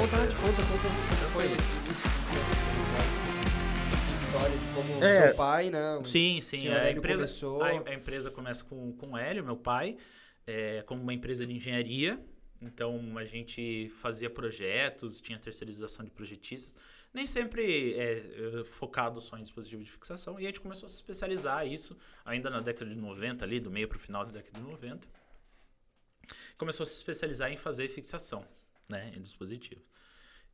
vontade, você- conta, conta, conta. Foi esse, isso, história de como É. seu pai, né? Sim, sim. senhor A Hélio empresa, começou- a, a empresa começa com, com o Hélio, meu pai, é, como uma empresa de engenharia. Então a gente fazia projetos, tinha terceirização de projetistas, nem sempre é, focado só em dispositivo de fixação. E a gente começou a se especializar isso ainda na década de 90, ali, do meio para o final da década de 90. Começou a se especializar em fazer fixação né, em dispositivos.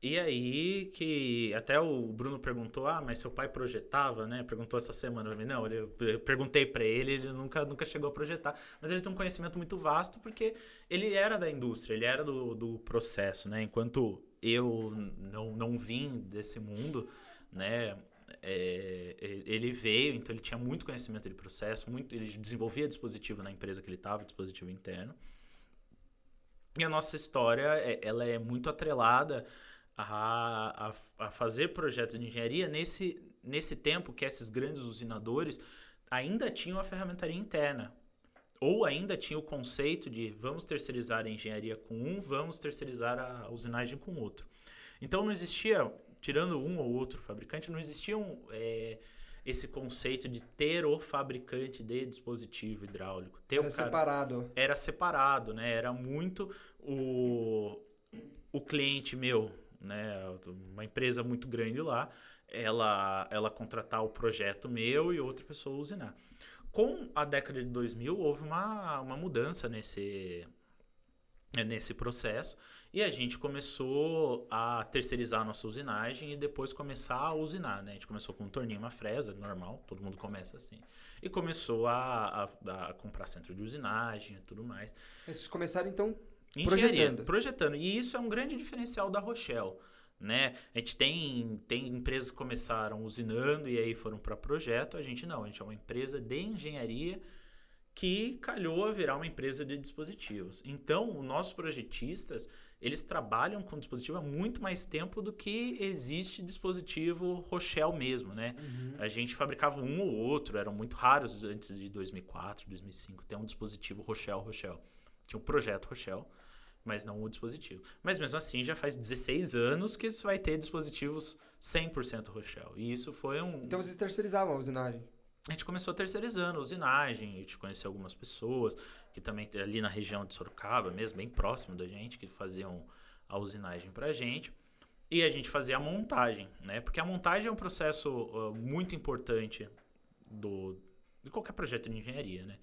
E aí que até o Bruno perguntou, ah, mas seu pai projetava, né? Perguntou essa semana pra mim. Não, ele- eu perguntei para ele, ele nunca, nunca chegou a projetar. Mas ele tem um conhecimento muito vasto porque ele era da indústria, ele era do, do processo, né? Enquanto eu não, não vim desse mundo, né? é, ele veio, então ele tinha muito conhecimento de processo, muito, ele desenvolvia dispositivo na empresa que ele estava, dispositivo interno. E a nossa história, é- ela é muito atrelada a, a, a fazer projetos de engenharia nesse, nesse tempo que esses grandes usinadores ainda tinham a ferramentaria interna. Ou ainda tinha o conceito de vamos terceirizar a engenharia com um, vamos terceirizar a usinagem com outro. Então não existia, tirando um ou outro fabricante, não existia um, é, esse conceito de ter o fabricante de dispositivo hidráulico. Era cara- separado. era separado, né? Era muito o, o cliente meu, né? Uma empresa muito grande lá, ela, ela contratar o projeto meu e outra pessoa usinar. Com a década de 2000, houve uma, uma mudança nesse, nesse processo e a gente começou a terceirizar a nossa usinagem e depois começar a usinar, né? A gente começou com um torninho, uma fresa, normal, todo mundo começa assim. E começou a, a, a comprar centro de usinagem e tudo mais. Mas Vocês começaram, então, Engenharia, Projetando. projetando. E isso é um grande diferencial da Rochelle. Né? A gente tem, tem empresas que começaram usinando e aí foram para projeto. A gente não, a gente é uma empresa de engenharia que calhou a virar uma empresa de dispositivos. Então, os nossos projetistas, eles trabalham com dispositivo há muito mais tempo do que existe dispositivo Rochelle mesmo, né? A gente fabricava um ou outro, eram muito raros antes de 2004, 2005, ter um dispositivo Rochelle, Rochelle. Tinha o projeto Rochelle, mas não o dispositivo. Mas mesmo assim, já faz 16 anos que isso vai ter dispositivos 100% Rochelle. E isso foi um... então vocês terceirizavam a usinagem. A gente começou terceirizando a usinagem, a gente conheceu algumas pessoas que também ali na região de Sorocaba, mesmo bem próximo da gente, que faziam a usinagem pra gente. E a gente fazia a montagem, né? Porque a montagem é um processo uh, muito importante do, de qualquer projeto de engenharia, né?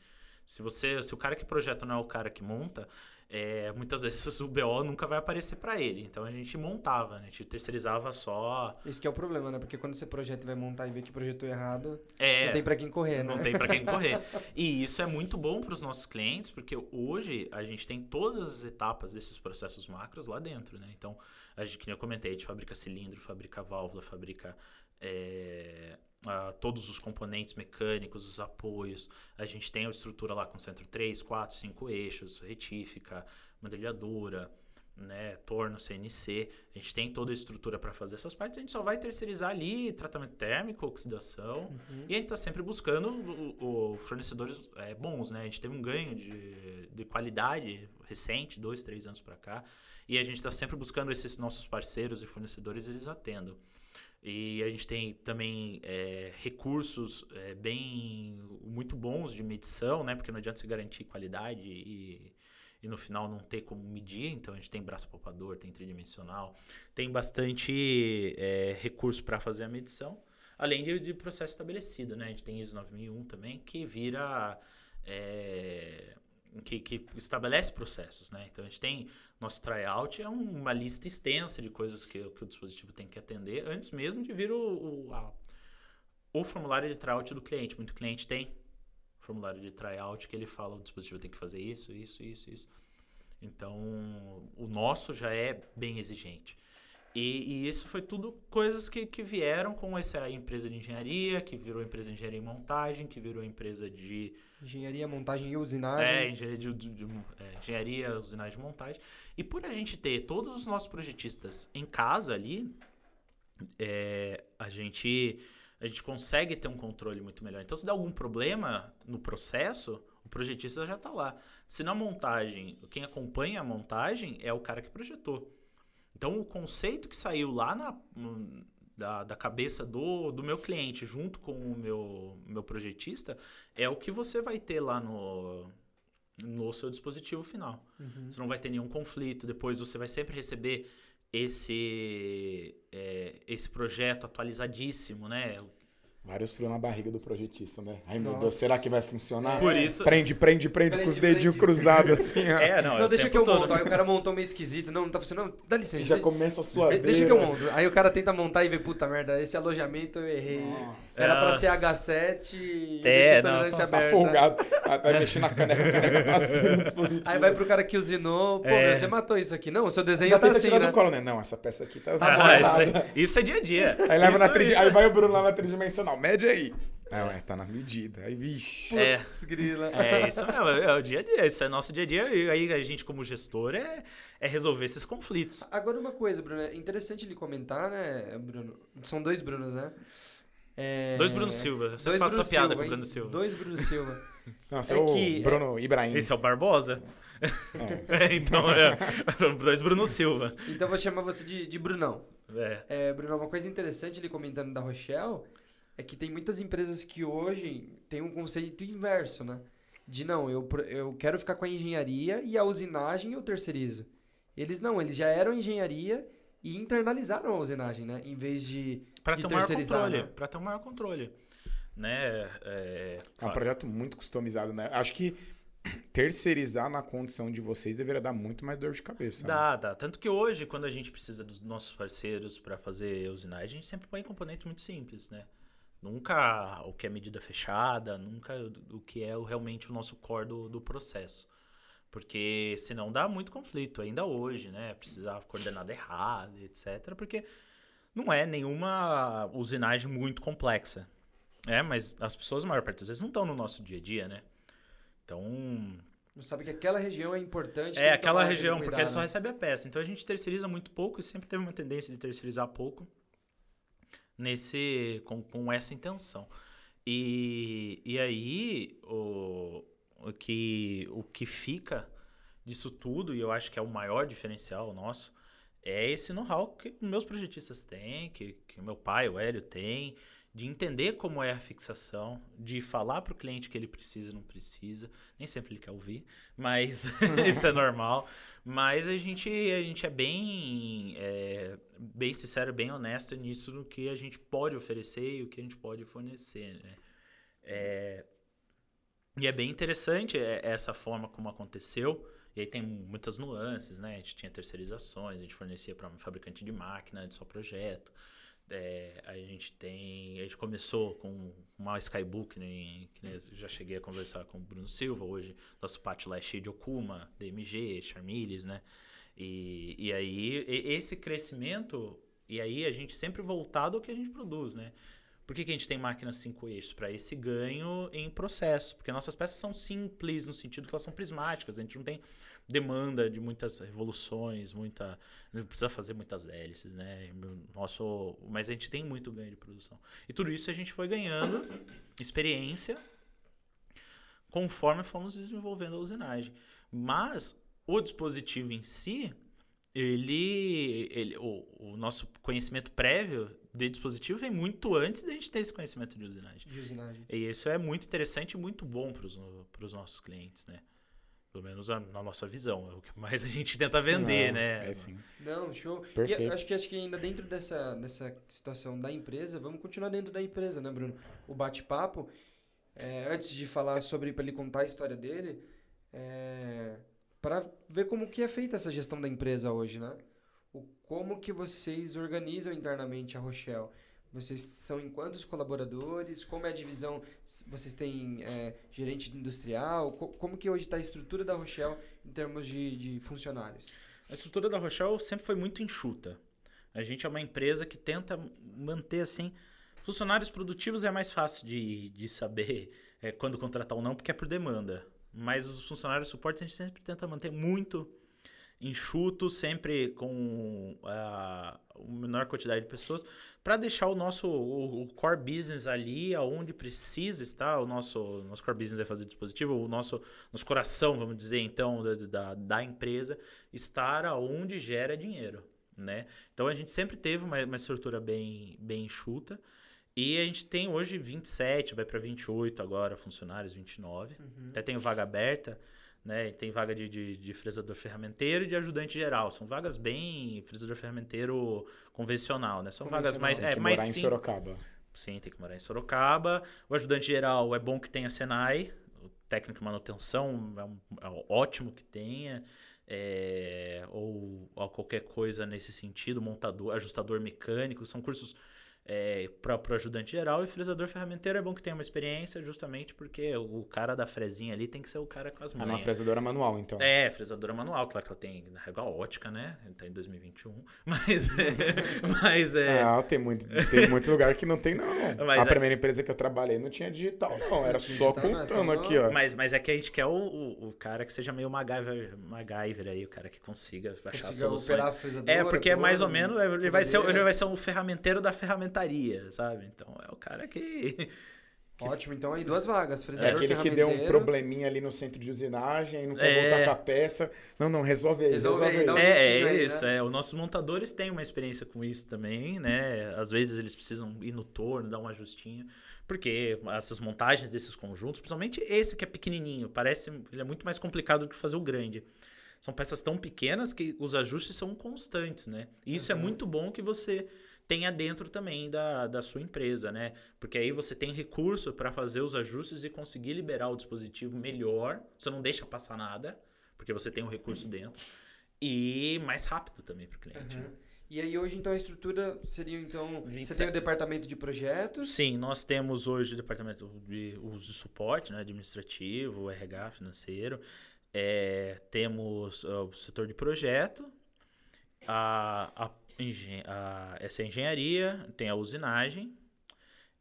Se você, se o cara que projeta não é o cara que monta, é, muitas vezes o BO nunca vai aparecer para ele. Então a gente montava, né? a gente terceirizava só. Esse que é o problema, né? Porque quando você projeta e vai montar e vê que projetou errado, É, não tem pra quem correr, né? Não tem para quem correr. E isso é muito bom para os nossos clientes, porque hoje a gente tem todas as etapas desses processos macros lá dentro, né? Então, a gente, que eu comentei, a gente fabrica cilindro, fabrica válvula, fabrica é, ah, todos os componentes mecânicos, os apoios. A gente tem a estrutura lá com centro 3, 4, 5 eixos, retífica, mandrilhadura, né, torno, CNC. A gente tem toda a estrutura para fazer essas partes. A gente só vai terceirizar ali tratamento térmico, oxidação. Uhum. E a gente está sempre buscando o, o fornecedores é, bons, né? A gente teve um ganho de, de qualidade recente, dois, três anos para cá. E a gente está sempre buscando esses nossos parceiros e fornecedores, eles atendam. E a gente tem também é, recursos é, bem muito bons de medição, né? Porque não adianta você garantir qualidade e, e no final não ter como medir. Então a gente tem braço palpador, tem tridimensional, tem bastante é, recurso para fazer a medição, além de, de processo estabelecido, né? A gente tem ISO 9001 também que vira é, que, que estabelece processos, né? Então a gente tem nosso tryout é um- uma lista extensa de coisas que, que o dispositivo tem que atender antes mesmo de vir o, o, a- o formulário de tryout do cliente. Muito cliente tem formulário de tryout que ele fala o dispositivo tem que fazer isso, isso, isso, isso. Então o nosso já é bem exigente. E, e isso foi tudo coisas que, que vieram com essa empresa de engenharia, que virou empresa de engenharia e montagem, que virou empresa de Engenharia, montagem e usinagem. é, engenharia, de, de- de- é, engenharia, usinagem e montagem. E por a gente ter todos os nossos projetistas em casa ali, é, a, gente, a gente consegue ter um controle muito melhor. Então, se dá algum problema no processo, o projetista já está lá. Se na montagem, quem acompanha a montagem é o cara que projetou. Então, o conceito que saiu lá na, da, da cabeça do, do meu cliente, junto com o meu, meu projetista, é o que você vai ter lá no, no seu dispositivo final. Uhum. Você não vai ter nenhum conflito. Depois você vai sempre receber esse, é, esse projeto atualizadíssimo, né? Vários frios na barriga do projetista, né? Ai, meu Nossa. Deus, será que vai funcionar? Por isso. Prende, prende, prende, Prende, com os dedinhos cruzados assim, ó. É, não, é Não, deixa que eu todo. monto. Aí o cara montou meio esquisito. Não, não tá funcionando. Não, dá licença. E já deixa- começa a sua de- deixa que eu monto. Aí o cara tenta montar e vê, puta merda, esse alojamento eu errei. Era pra Nossa. ser H7 e É, tolerância Tá aberta. folgado. Vai vai mexer na caneca, a caneca tá assim. Aí vai pro cara que usinou, pô, É. meu, você matou isso aqui. Não, o seu desenho Já tá assim, né? colo, né? Não, essa peça aqui tá usando Ah, isso, é, isso é dia a dia. Aí leva na Isso- isso Aí é- vai o Bruno lá na tridimensional. Mede aí. Ah, ué, tá na medida. Aí, vixe. É. Putz, grila. É, isso mesmo, é o dia a dia, isso é nosso dia a dia. E aí a gente, como gestor, é, é resolver esses conflitos. Agora uma coisa, Bruno, é interessante ele comentar, né, Bruno? São dois Brunos, né? É... Dois Bruno Silva. Eu sempre Dois faço Bruno essa piada Silva, com o? Bruno Silva. Dois Bruno Silva. Nossa, É é o que- Bruno Ibrahim. Esse é o Barbosa? É. então, é, dois Bruno Silva. Então eu vou chamar você de, de Brunão. É. É, Bruno, uma coisa interessante ele comentando da Rochelle é que tem muitas empresas que hoje têm um conceito inverso, né? De não, eu, pro- eu quero ficar com a engenharia e a usinagem eu terceirizo. Eles não, eles já eram engenharia e internalizaram a usinagem, né? Em vez de. Pra De ter um maior controle. né? Pra ter um maior controle. Né? É, É um claro. projeto muito customizado, né? Acho que terceirizar na condição de vocês deveria dar muito mais dor de cabeça. né? Dá, dá. Tanto que hoje, quando a gente precisa dos nossos parceiros para fazer usinagem, a gente sempre põe componentes muito simples, né? Nunca o que é medida fechada, nunca o que é realmente o nosso core do, do processo. Porque senão dá muito conflito, ainda hoje, né? Precisar coordenada errada, etc. Porque não é nenhuma usinagem muito complexa. É, mas as pessoas, a maior parte das vezes, não estão no nosso dia a dia, né? Então, Não sabe que aquela região é importante. é, que aquela região, porque cuidado, ele só né? recebe a peça. Então a gente terceiriza muito pouco e sempre teve uma tendência de terceirizar pouco nesse com, com essa intenção. E, e aí o, o, que, o que fica disso tudo, e eu acho que é o maior diferencial nosso, é esse know-how que meus projetistas têm, que, que meu pai, o Hélio, tem, de entender como é a fixação, de falar para o cliente que ele precisa e não precisa. Nem sempre ele quer ouvir, mas isso é normal. Mas a gente, a gente é bem, é, bem sincero, bem honesto nisso no que a gente pode oferecer e o que a gente pode fornecer. Né? É, e é bem interessante é, essa forma como aconteceu. E aí tem muitas nuances, né? A gente tinha terceirizações, a gente fornecia para um fabricante de máquina de só projeto. É, a gente tem. A gente começou com uma Skybook, né, que né, já cheguei a conversar com o Bruno Silva. Hoje, nosso pátio lá é cheio de Okuma, DMG, Charmiles, né? E, e aí, esse crescimento, e aí a gente sempre voltado ao que a gente produz, né? Por que, que a gente tem máquinas 5 eixos? Para esse ganho em processo. Porque nossas peças são simples, no sentido que elas são prismáticas. A gente não tem demanda de muitas revoluções, muita. Não precisa fazer muitas hélices, né? Nosso, mas a gente tem muito ganho de produção. E tudo isso a gente foi ganhando experiência conforme fomos desenvolvendo a usinagem. Mas o dispositivo em si, ele, ele o, o nosso conhecimento prévio de dispositivo vem muito antes da gente ter esse conhecimento de usinagem. De usinagem. E isso é muito interessante e muito bom para os nossos clientes, né? Pelo menos a- na nossa visão. É o que mais a gente tenta vender, Não, né? É sim. Não, show. Perfeito. E eu acho que, acho que ainda dentro dessa, dessa situação da empresa, vamos continuar dentro da empresa, né, Bruno? O bate-papo, é, antes de falar sobre, para ele contar a história dele, é, para ver como que é feita essa gestão da empresa hoje, né? O, como que vocês organizam internamente a Rochelle? Vocês são em quantos colaboradores? Como é a divisão? Vocês têm é, gerente industrial? Co- como que hoje está a estrutura da Rochelle em termos de, de funcionários? A estrutura da Rochelle sempre foi muito enxuta. A gente é uma empresa que tenta manter assim. Funcionários produtivos é mais fácil de, de saber é, quando contratar ou não, porque é por demanda. Mas os funcionários de suporte a gente sempre tenta manter muito enxuto, sempre com a, a menor quantidade de pessoas, para deixar o nosso o, o core business ali aonde precisa estar. O nosso, nosso core business é fazer dispositivo, o nosso, nosso coração, vamos dizer, então, da, da, da empresa, estar aonde gera dinheiro. né? Então a gente sempre teve uma, uma estrutura bem, bem enxuta. E a gente tem hoje 27, vai para 28 agora, funcionários, 29. Uhum. Até tem vaga aberta, né? Tem vaga de, de, de fresador ferramenteiro e de ajudante geral. São vagas bem fresador ferramenteiro convencional, né? São vagas mais. Tem É, que mais morar em sim- Sorocaba. Sim, tem que morar em Sorocaba. O ajudante geral é bom que tenha Senai. O técnico de manutenção é, um- é ótimo que tenha. é, ou, ou qualquer coisa nesse sentido, montador, ajustador mecânico, são cursos para o ajudante geral. E fresador ferramenteiro é bom que tenha uma experiência, justamente porque o cara da frezinha ali tem que ser o cara com as É uma fresadora manual, então. É, fresadora manual, claro que ela tem na régua ótica, né? Tá em 2021. Mas, mas é. Não, tem muito, tem muito lugar que não tem, não. Mas a é- primeira empresa que eu trabalhei não tinha digital, não. Era só é só contando aqui, ó. Mas, mas é que a gente quer o, o, o cara que seja meio MacGyver, MacGyver aí, o cara que consiga achar Consiga soluções. É, porque é mais ou menos, ele vai, ser, ele vai ser um ferramenteiro da ferramentaria, sabe? Então é o cara que. Ótimo, então aí duas vagas. É aquele que deu um probleminha ali no centro de usinagem, não quer É. voltar com a peça. Não, não, resolve aí, Resolve resolve, aí, aí. dá um É, é aí, isso, né? é. Os nossos montadores têm uma experiência com isso também, né? Às vezes eles precisam ir no torno, dar um ajustinho, porque essas montagens desses conjuntos, principalmente esse que é pequenininho, parece, ele é muito mais complicado do que fazer o grande. São peças tão pequenas que os ajustes são constantes, né? E isso é Uhum. muito bom que você tenha dentro também da, da sua empresa, né? Porque aí você tem recurso para fazer os ajustes e conseguir liberar o dispositivo melhor. Você não deixa passar nada, porque você tem o recurso dentro. E mais rápido também para o cliente. Uhum. né? E aí hoje então a estrutura seria então, você 27. tem o departamento de projetos, Sim, nós temos hoje o departamento de uso de suporte, né, administrativo, RH, financeiro. É, temos ó, o setor de projeto, a, a, engen- a- essa é a engenharia, tem a usinagem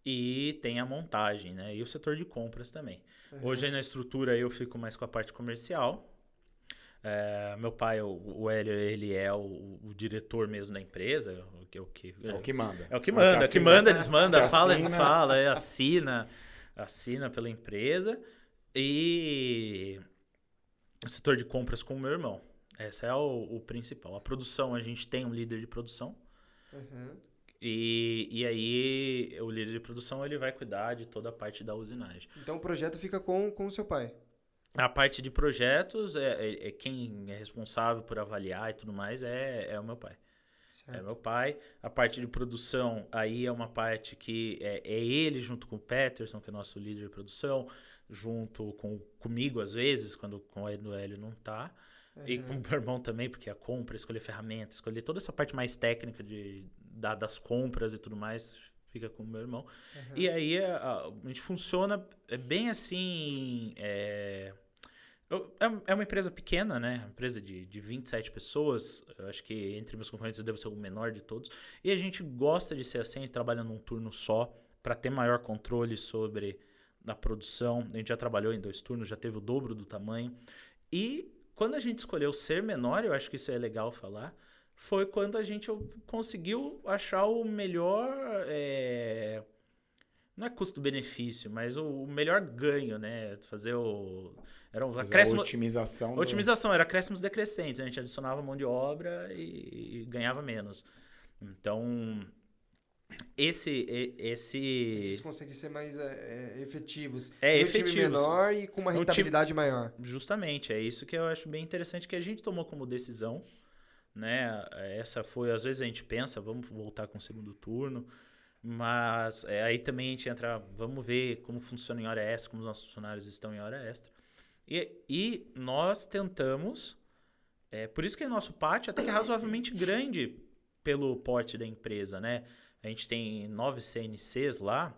e tem a montagem, né? E o setor de compras também. Uhum. Hoje na estrutura eu fico mais com a parte comercial. É, meu pai, o, o Hélio, ele é o, o diretor mesmo da empresa, o que, o que, É o que manda. é o que É manda, que, assina. manda, desmanda, Que fala, assina. desfala, é, assina, assina pela empresa. E o setor de compras com o meu irmão. Esse é o, o principal. A produção, a gente tem um líder de produção. Uhum. E, e aí, o líder de produção, ele vai cuidar de toda a parte da usinagem. Então o projeto fica com com o seu pai. A parte de projetos, é, é- é quem é responsável por avaliar e tudo mais é, é o meu pai. É Certo. meu pai. A parte de produção, aí é uma parte que é, é ele junto com o Peterson, que é nosso líder de produção, junto com comigo às vezes, quando com o Hélio não tá. E com o meu irmão também, porque a compra, escolher ferramentas, escolher toda essa parte mais técnica de, da- das compras e tudo mais, fica com o meu irmão. Uhum. E aí a, a- a gente funciona é bem assim. É, é- é uma empresa pequena, né? Uma empresa de, de 27 pessoas. Eu acho que entre meus concorrentes eu devo ser o menor de todos. E a gente gosta de ser assim, a gente trabalha num turno só, para ter maior controle sobre a produção. A gente já trabalhou em dois turnos, já teve o dobro do tamanho. E quando a gente escolheu ser menor, eu acho que isso é legal falar, foi quando a gente conseguiu achar o melhor. é, não é custo-benefício, mas o, melhor ganho, né? Fazer o. Era um acréscimo. otimização. do- Otimização era acréscimos decrescentes, a gente adicionava mão de obra e, e ganhava menos. Então, esse. esse conseguem ser mais é, é, efetivos. É, um time efetivos. menor e com uma Um time- rentabilidade maior. Justamente, é isso que eu acho bem interessante que a gente tomou como decisão, né? Essa foi, às vezes a gente pensa, vamos voltar com o segundo turno, mas é, aí também a gente entra, vamos ver como funciona em hora extra, como os nossos funcionários estão em hora extra. E, e nós tentamos, é, por isso que o nosso pátio até que é razoavelmente grande pelo porte da empresa, né? A gente tem nove CNCs lá,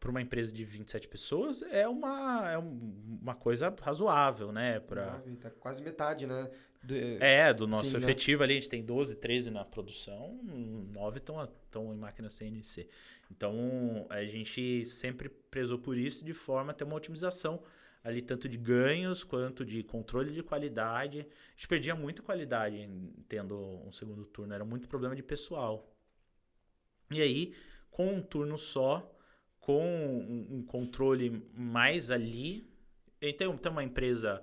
para uma empresa de 27 pessoas, é uma, é um- uma coisa razoável, né? Pra, Nove, tá quase metade, né? Do- é, do nosso Sim, né? efetivo ali, a gente tem 12, 13 na produção, 9 estão em máquina CNC. Então, a gente sempre prezou por isso de forma a ter uma otimização ali, tanto de ganhos quanto de controle de qualidade. A gente perdia muita qualidade em- tendo um segundo turno, era muito problema de pessoal. E aí, com um turno só, com um, um controle mais ali, então tem uma empresa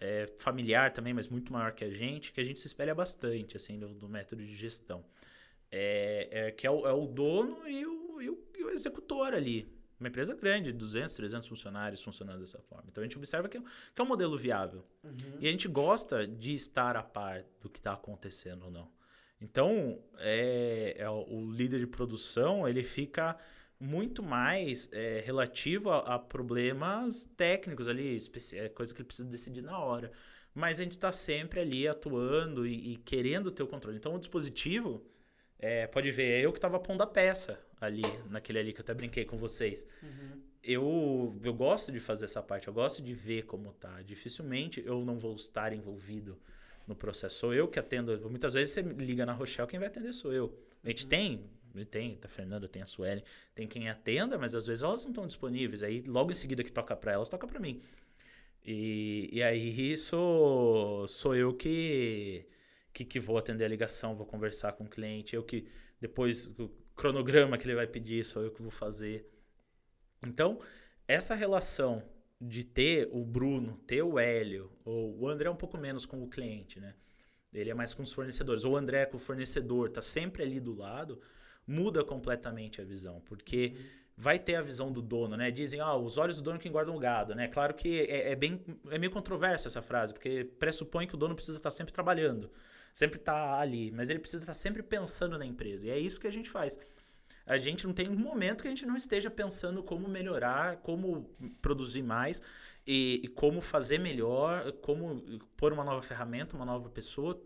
é, familiar também, mas muito maior que a gente, que a gente se espelha bastante, assim, do, do método de gestão. É, é que é o, é o dono e o, e o, e o executor ali. Uma empresa grande, 200, 300 funcionários funcionando dessa forma. Então a gente observa que, é que é um modelo viável. Uhum. E a gente gosta de estar a par do que está acontecendo ou não. Então, é, é o líder de produção, ele fica muito mais é, relativo a, a problemas técnicos ali, é coisa que ele precisa decidir na hora. Mas a gente está sempre ali atuando e, e querendo ter o controle. Então, o dispositivo, é, pode ver, é eu que estava pondo a peça ali, naquele ali que eu até brinquei com vocês Uhum. eu, eu gosto de fazer essa parte, eu gosto de ver como tá. Dificilmente eu não vou estar envolvido no processo. Sou eu que atendo. Muitas vezes você liga na Rochelle, quem vai atender sou eu. A gente tem, tem, tá a Fernanda, tem a Sueli, tem quem atenda, mas às vezes elas não estão disponíveis. Aí logo em seguida que toca para elas, toca para mim. E, e aí sou, sou eu que, que, que vou atender a ligação, vou conversar com o cliente, eu que depois o cronograma que ele vai pedir, sou eu que vou fazer. Então, essa relação de ter o Bruno, ter o Hélio, ou o André é um pouco menos com o cliente, né? Ele é mais com os fornecedores. Ou o André com o fornecedor, tá sempre ali do lado, muda completamente a visão, porque vai ter a visão do dono, né? Dizem, ah, os olhos do dono que engordam o gado, né? Claro que é, é bem, é meio controversa essa frase, porque pressupõe que o dono precisa estar sempre trabalhando, sempre estar ali, mas ele precisa estar sempre pensando na empresa. E é isso que a gente faz. A gente não tem um momento que a gente não esteja pensando como melhorar, como produzir mais e, e como fazer melhor, como pôr uma nova ferramenta, uma nova pessoa,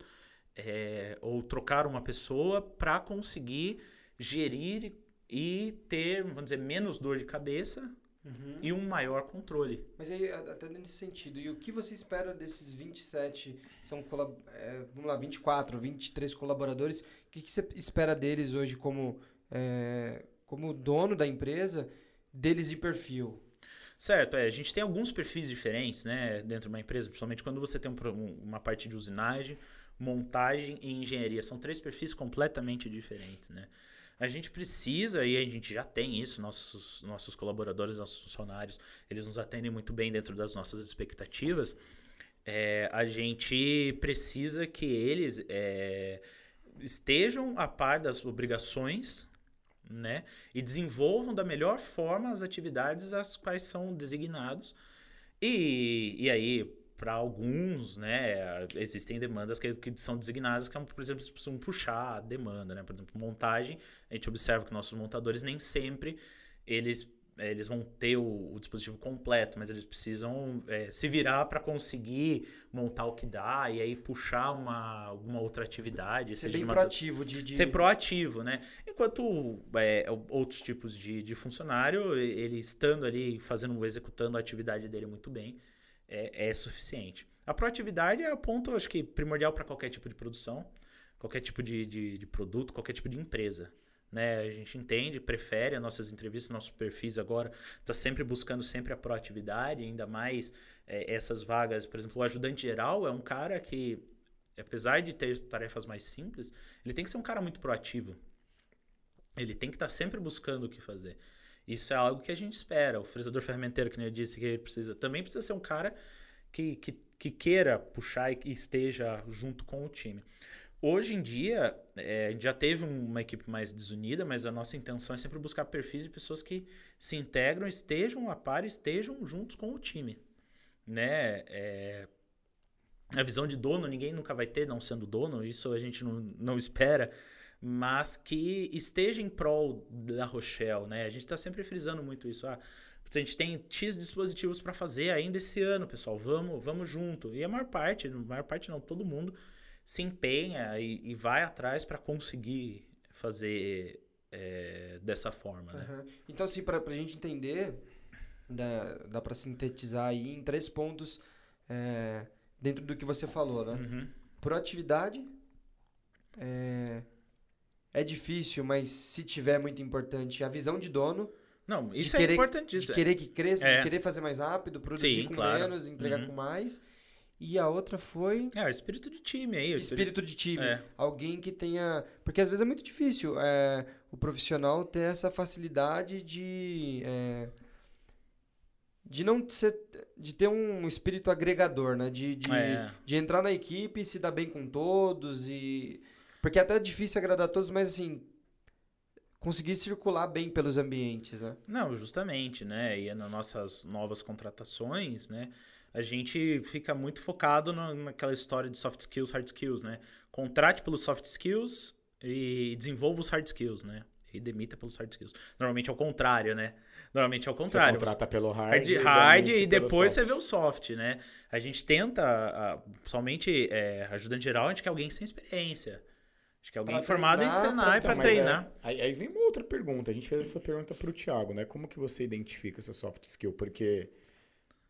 é, ou trocar uma pessoa para conseguir gerir e ter, vamos dizer, menos dor de cabeça Uhum. e um maior controle. Mas aí, até nesse sentido, e o que você espera desses 27, são, é, vamos lá, 24, 23 colaboradores, o que, que você espera deles hoje como, é, como dono da empresa, deles de perfil? Certo, é, a gente tem alguns perfis diferentes, né, dentro de uma empresa, principalmente quando você tem um um- uma parte de usinagem, montagem e engenharia. São três perfis completamente diferentes, né? A gente precisa, e a gente já tem isso, nossos, nossos colaboradores, nossos funcionários, eles nos atendem muito bem dentro das nossas expectativas. É, a gente precisa que eles é, estejam a par das obrigações né? E desenvolvam da melhor forma as atividades às quais são designados. E, e aí, para alguns, né, existem demandas que, que são designadas, que, por exemplo, precisam puxar a demanda, né? Por exemplo, montagem, a gente observa que nossos montadores nem sempre eles eles vão ter o, o dispositivo completo, mas eles precisam é, se virar para conseguir montar o que dá e aí puxar uma, alguma outra atividade. Ser seja bem uma proativo, de... de... ser proativo, né? Enquanto é, outros tipos de, de funcionário, ele estando ali, fazendo, executando a atividade dele muito bem, é, é suficiente. A proatividade é o ponto, acho que, primordial para qualquer tipo de produção, qualquer tipo de, de, de produto, qualquer tipo de empresa. Né? A gente entende, prefere as nossas entrevistas, nossos perfis agora, está sempre buscando sempre a proatividade, ainda mais é, essas vagas. Por exemplo, o ajudante geral é um cara que, apesar de ter tarefas mais simples, ele tem que ser um cara muito proativo. Ele tem que estar sempre buscando o que fazer. Isso é algo que a gente espera. O fresador ferramenteiro, que eu disse que ele precisa, também precisa ser um cara que, que, que queira puxar e que esteja junto com o time. Hoje em dia, é, a gente já teve uma equipe mais desunida, mas a nossa intenção é sempre buscar perfis de pessoas que se integram, estejam a par, estejam juntos com o time. Né? É, a visão de dono ninguém nunca vai ter, não sendo dono, isso a gente não, não espera, mas que esteja em prol da Rochelle. Né? A gente está sempre frisando muito isso. Ah, a gente tem X dispositivos para fazer ainda esse ano, pessoal. Vamos, vamos junto. E a maior parte, a maior parte não, todo mundo se empenha e, e vai atrás para conseguir fazer é, dessa forma. Né? Uhum. Então, assim, para a gente entender, dá, dá para sintetizar aí em três pontos é, dentro do que você falou, né? Uhum. Proatividade é, é difícil, mas se tiver muito importante a visão de dono. Não, isso é querer, importantíssimo. De querer que cresça, É. de querer fazer mais rápido, produzir Sim, com claro. menos, entregar Uhum. com mais. E a outra foi É, o espírito de time aí. O espírito... espírito de time. É. Alguém que tenha. Porque às vezes é muito difícil é, o profissional ter essa facilidade de. é, de não ser, de ter um espírito agregador, né? De, de, É. de entrar na equipe e se dar bem com todos e porque é até difícil agradar todos, mas assim conseguir circular bem pelos ambientes, né? Não, justamente, né? E nas nossas novas contratações, né? A gente fica muito focado no- naquela história de soft skills, hard skills, né? Contrate pelos soft skills e desenvolva os hard skills, né? E demita pelos hard skills. Normalmente é o contrário, né? Normalmente é o Você contrário. contrata pelo hard, hard, e hard e depois soft. você vê o soft, né? A gente tenta, ah, somente é, ajudante geral, a gente quer alguém sem experiência. A gente quer alguém Pra formado em treinar, ensinar pra- e pra Então, é- treinar. aí, aí vem uma outra pergunta. A gente fez essa pergunta pro Thiago, né? Como que você identifica essa soft skill? Porque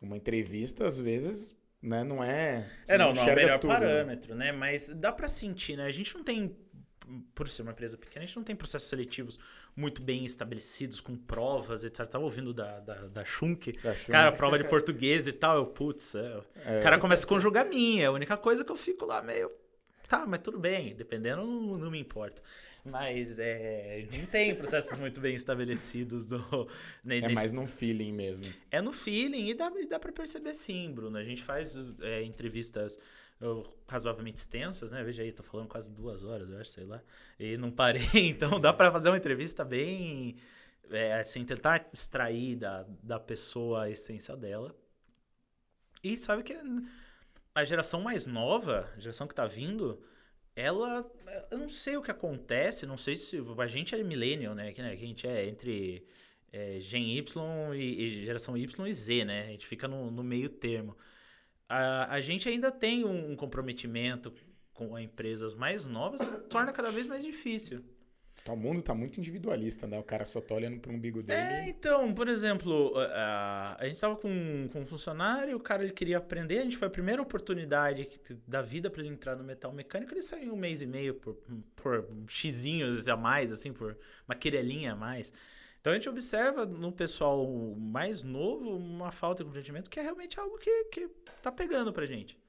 uma entrevista, às vezes, né, não é. É, não, não é o melhor tudo, né? parâmetro, né? Mas dá pra sentir, né? A gente não tem, por ser uma empresa pequena, a gente não tem processos seletivos muito bem estabelecidos, com provas, etc. Tava ouvindo da, da, da Schunk, Da Schunk. cara, prova de português e tal. Eu, putz, é, o cara começa a conjugar minha. A única coisa que eu fico lá meio. Tá, mas tudo bem, dependendo, não, não me importa. Mas é, não tem processos muito bem estabelecidos do, ne- É mais num feeling mesmo. é no feeling e dá, e dá pra perceber sim, Bruno. A gente faz é, entrevistas razoavelmente extensas, né? Veja aí, tô falando quase duas horas, eu acho, sei lá. E não parei, então dá pra fazer uma entrevista bem... É, assim, tentar extrair da, da pessoa a essência dela. E sabe que a geração mais nova, a geração que tá vindo, ela... Eu não sei o que acontece, não sei se... A gente é millennial, né? Que, né, a gente é entre é, Gen Y e, e geração Y e Z, né? A gente fica no, no meio termo. A, a gente ainda tem um comprometimento com empresas mais novas, torna cada vez mais difícil. Tá, o mundo tá muito individualista, né? O cara só tá olhando pro umbigo dele. É, então, por exemplo, a, a gente tava com, com um funcionário, o cara ele queria aprender, a gente foi a primeira oportunidade da vida para ele entrar no metal mecânico, ele saiu em um mês e meio por, por xizinhos a mais, assim, por uma querelinha a mais. Então a gente observa no pessoal mais novo uma falta de comprometimento que é realmente algo que, que tá pegando pra gente.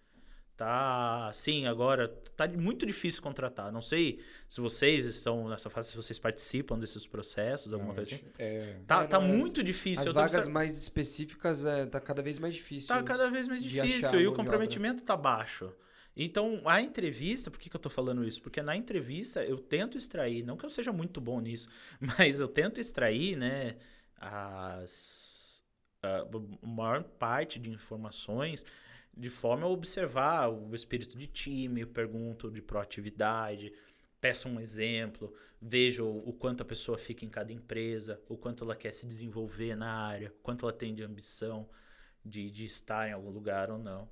Tá, sim, agora tá muito difícil contratar. Não sei se vocês estão nessa fase, se vocês participam desses processos, alguma Não, coisa assim. é, Tá, É, tá não, as- muito difícil. As eu vagas observ- mais específicas é, tá cada vez mais difícil. Tá cada vez mais difícil e o comprometimento tá baixo. Então, a entrevista, por que, que eu tô falando isso? Porque na entrevista eu tento extrair, não que eu seja muito bom nisso, mas eu tento extrair, né, as, a maior parte de informações de forma a observar o espírito de time, pergunto de proatividade, peço um exemplo, vejo o quanto a pessoa fica em cada empresa, o quanto ela quer se desenvolver na área, quanto ela tem de ambição de, de estar em algum lugar ou não.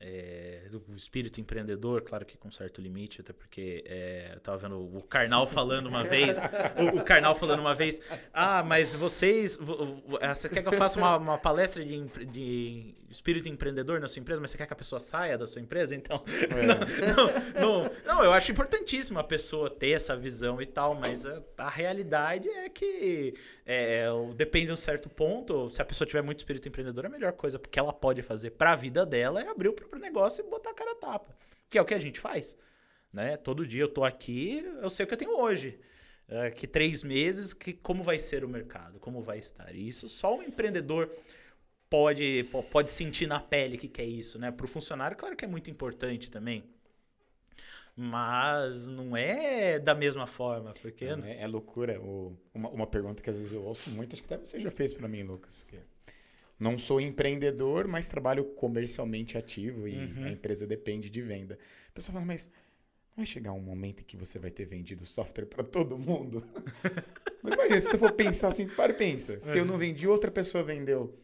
É, o espírito empreendedor, claro que com certo limite, até porque é, eu tava vendo o Karnal falando uma vez, o, o Karnal falando uma vez, ah, mas vocês, vo- vo- ah, você quer que eu faça uma, uma palestra de, de espírito empreendedor na sua empresa, mas você quer que a pessoa saia da sua empresa? Então, não, não, não, não, eu acho importantíssimo a pessoa ter essa visão e tal, mas a, a realidade é que é, depende de um certo ponto, se a pessoa tiver muito espírito empreendedor, a melhor coisa que ela pode fazer para a vida dela é abrir o próprio negócio e botar a cara a tapa, que é o que a gente faz. Né? Todo dia eu tô aqui, eu sei o que eu tenho hoje. É, que três meses, que como vai ser o mercado, como vai estar. E isso só o empreendedor pode, po- pode sentir na pele que que é isso, né? Para o funcionário, claro que é muito importante também. Mas não é da mesma forma, porque é, é loucura. O- uma, uma pergunta que às vezes eu ouço muito, acho que até você já fez pra mim, Lucas. que não sou empreendedor, mas trabalho comercialmente ativo e Uhum. a empresa depende de venda. A pessoa fala, mas não vai chegar um momento em que você vai ter vendido software pra todo mundo? mas imagina, se você for pensar assim, para e pensa. Se eu não vendi, outra pessoa vendeu.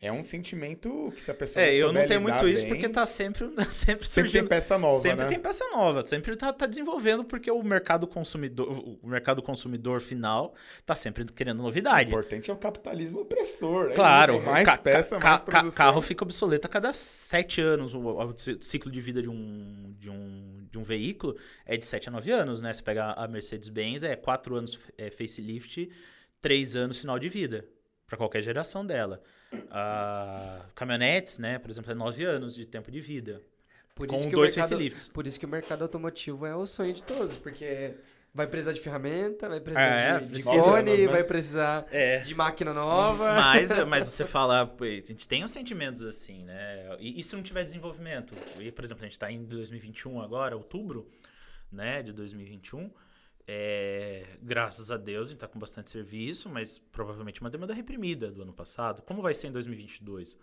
É um sentimento que se a pessoa É, eu não tenho muito isso bem, porque tá sempre, sempre sempre tem peça nova, sempre né? tem peça nova, sempre tá, tá desenvolvendo porque o mercado consumidor, o mercado consumidor final tá sempre querendo O novidade. importante é o capitalismo opressor. é Claro, isso, mais peça, mais produção. carro fica obsoleto a cada sete anos. O, o ci- ciclo de vida de um, de, um, de um veículo é de 7 a 9 anos, né? Você pega a Mercedes-Benz, é 4 anos é, facelift, 3 anos final de vida, para qualquer geração dela. A caminhonetes, né, por exemplo, é 9 anos de tempo de vida. Por com isso que dois facelifts. Por isso que o mercado automotivo é o sonho de todos, porque Vai precisar de ferramenta, vai precisar É, de, de cone, né? vai precisar É. de máquina nova. Mas, mas você fala, a gente tem uns sentimentos assim, né? E, e se não tiver desenvolvimento? E, por exemplo, a gente está em 2021 agora, outubro, né, de 2021. É, graças a Deus, a gente está com bastante serviço, mas provavelmente uma demanda reprimida do ano passado. Como vai ser em 2022?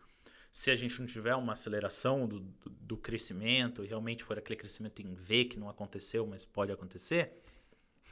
Se a gente não tiver uma aceleração do, do, do crescimento, e realmente for aquele crescimento em V que não aconteceu, mas pode acontecer,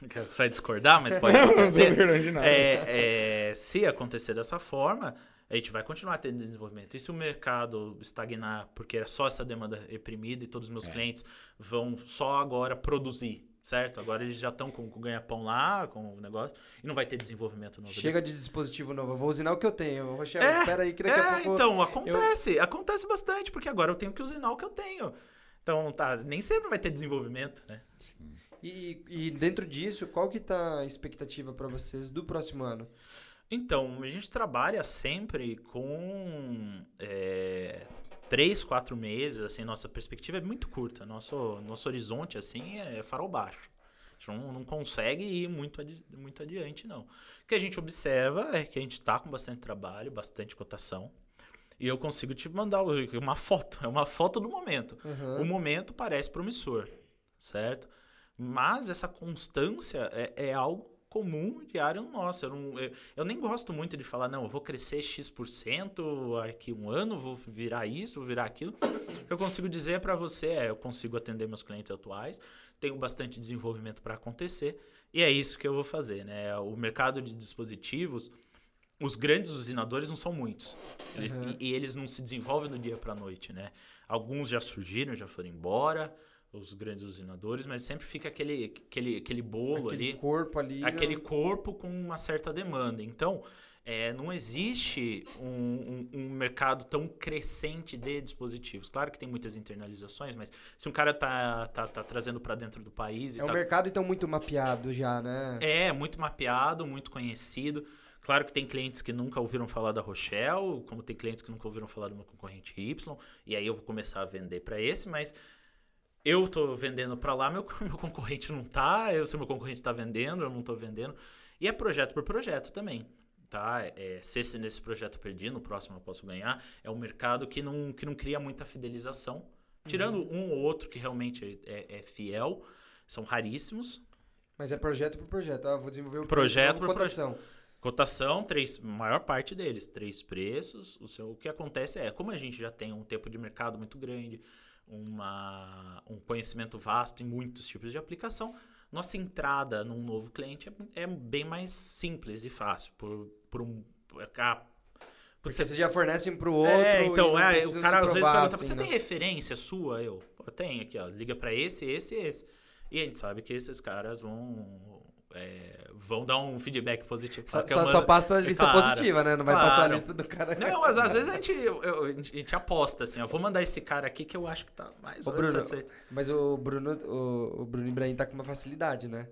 você vai discordar, mas pode acontecer. É, é, se acontecer dessa forma, a gente vai continuar tendo desenvolvimento. E se o mercado estagnar porque é só essa demanda reprimida e todos os meus É. clientes vão só agora produzir, certo? Agora eles já estão com o ganha-pão lá, com o negócio, e não vai ter desenvolvimento novo. Chega de dispositivo novo, eu vou usinar o que eu tenho. Rochel, É, espera aí que daqui a É, pouco... então, acontece. Acontece bastante, porque agora eu tenho que usinar o que eu tenho. Então, tá, nem sempre vai ter desenvolvimento, né? E, e dentro disso, qual que tá a expectativa para vocês do próximo ano? Então, a gente trabalha sempre com é, três, quatro meses, assim, nossa perspectiva é muito curta. Nosso, nosso horizonte, assim, é farol baixo. A gente não, não consegue ir muito, adi- muito adiante, não. O que a gente observa é que a gente está com bastante trabalho, bastante cotação. E eu consigo te mandar uma foto, é uma foto do momento. Aham. O momento parece promissor, certo? Mas essa constância é, é algo comum diário nosso. Eu, não- eu- eu nem gosto muito de falar, não, eu vou crescer X% aqui um ano, vou virar isso, vou virar aquilo. O que eu consigo dizer para você é, eu consigo atender meus clientes atuais, tenho bastante desenvolvimento para acontecer, e é isso que eu vou fazer, né? O mercado de dispositivos, os grandes usinadores não são muitos. Eles- Uhum. e, e eles não se desenvolvem do dia para noite, né? Alguns já surgiram, já foram embora, os grandes usinadores, mas sempre fica aquele, aquele, aquele bolo Aquele ali, corpo ali. aquele né? corpo com uma certa demanda. Então, é, não existe um, um- um mercado tão crescente de dispositivos. Claro que tem muitas internalizações, mas se um cara tá, tá, tá trazendo para dentro do país É um tá mercado então muito mapeado já, né? é, muito mapeado, muito conhecido. Claro que tem clientes que nunca ouviram falar da Rochelle, como tem clientes que nunca ouviram falar do meu concorrente Y, e aí eu vou começar a vender para esse, mas eu tô vendendo para lá, meu, meu concorrente não tá, eu, se meu concorrente tá vendendo, eu não tô vendendo. E é projeto por projeto também. Tá? É, se esse, nesse projeto perdi, no próximo eu posso ganhar. É um mercado que não, que não cria muita fidelização. Tirando um ou outro que realmente é, é fiel, são raríssimos. Mas é projeto por projeto. Ah, vou desenvolver o Projeto por cotação. Cotação, três, maior parte deles, três preços. O, seu, o que acontece é, como a gente já tem um tempo de mercado muito grande, uma, um conhecimento vasto em muitos tipos de aplicação, nossa entrada num novo cliente é, é bem mais simples e fácil. Por, por um. ah, por Porque vocês já fornecem pro outro. é, então, e não é, o cara às vezes pergunta, assim, você né? tem referência sua? Eu, pô, tem aqui, ó, liga pra esse, esse e esse. E a gente sabe que esses caras vão, é, vão dar um feedback positivo. Só, Claro é só, uma- só passa a lista claro, positiva, né? Não vai passar a claro. lista do cara. Não, mas às vezes a gente, eu- eu- a gente- aposta assim, ó, vou mandar esse cara aqui que eu acho que tá mais Ô, ou menos Bruno, satisfeito. Mas o Bruno, o, o Bruno Ibrahim tá com uma facilidade, né?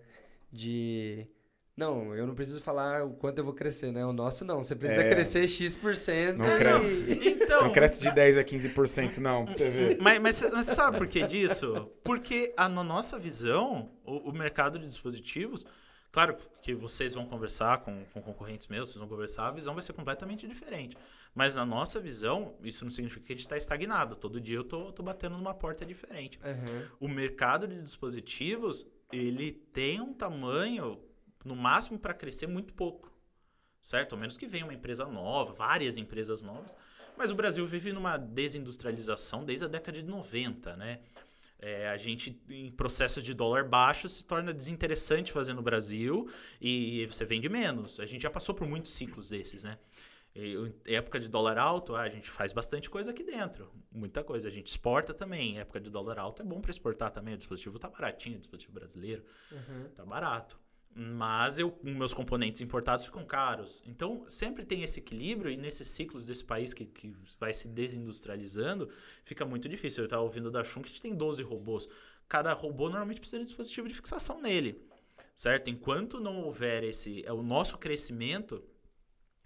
De. Não, eu não preciso falar o quanto eu vou crescer, né? O nosso não. Você precisa É. crescer X%. Não e- cresce. Então, Não cresce de 10 a 15%, não, pra você ver. Mas, mas, você- mas você sabe por que disso? Porque a, na nossa visão, o, o mercado de dispositivos, claro que vocês vão conversar com, com concorrentes meus, vocês vão conversar, a visão vai ser completamente diferente. Mas na nossa visão, isso não significa que a gente está estagnado. Todo dia eu tô, tô batendo numa porta diferente. Aham. O mercado de dispositivos, ele tem um tamanho, no máximo, para crescer muito pouco. Certo? Ao menos que venha uma empresa nova, várias empresas novas. Mas o Brasil vive numa desindustrialização desde a década de 90, né? É, a gente, em processos de dólar baixo, se torna desinteressante fazer no Brasil e você vende menos. A gente já passou por muitos ciclos desses, né? E, época de dólar alto, ah, a gente faz bastante coisa aqui dentro. Muita coisa. A gente exporta também. Época de dólar alto é bom para exportar também. O dispositivo tá baratinho, o dispositivo brasileiro Uhum. tá barato. Mas eu, meus componentes importados ficam caros. Então, sempre tem esse equilíbrio e nesses ciclos desse país que, que vai se desindustrializando, fica muito difícil. Eu estava ouvindo da Shun que a gente tem 12 robôs. Cada robô normalmente precisa de dispositivo de fixação nele. Certo? Enquanto não houver esse. é O nosso crescimento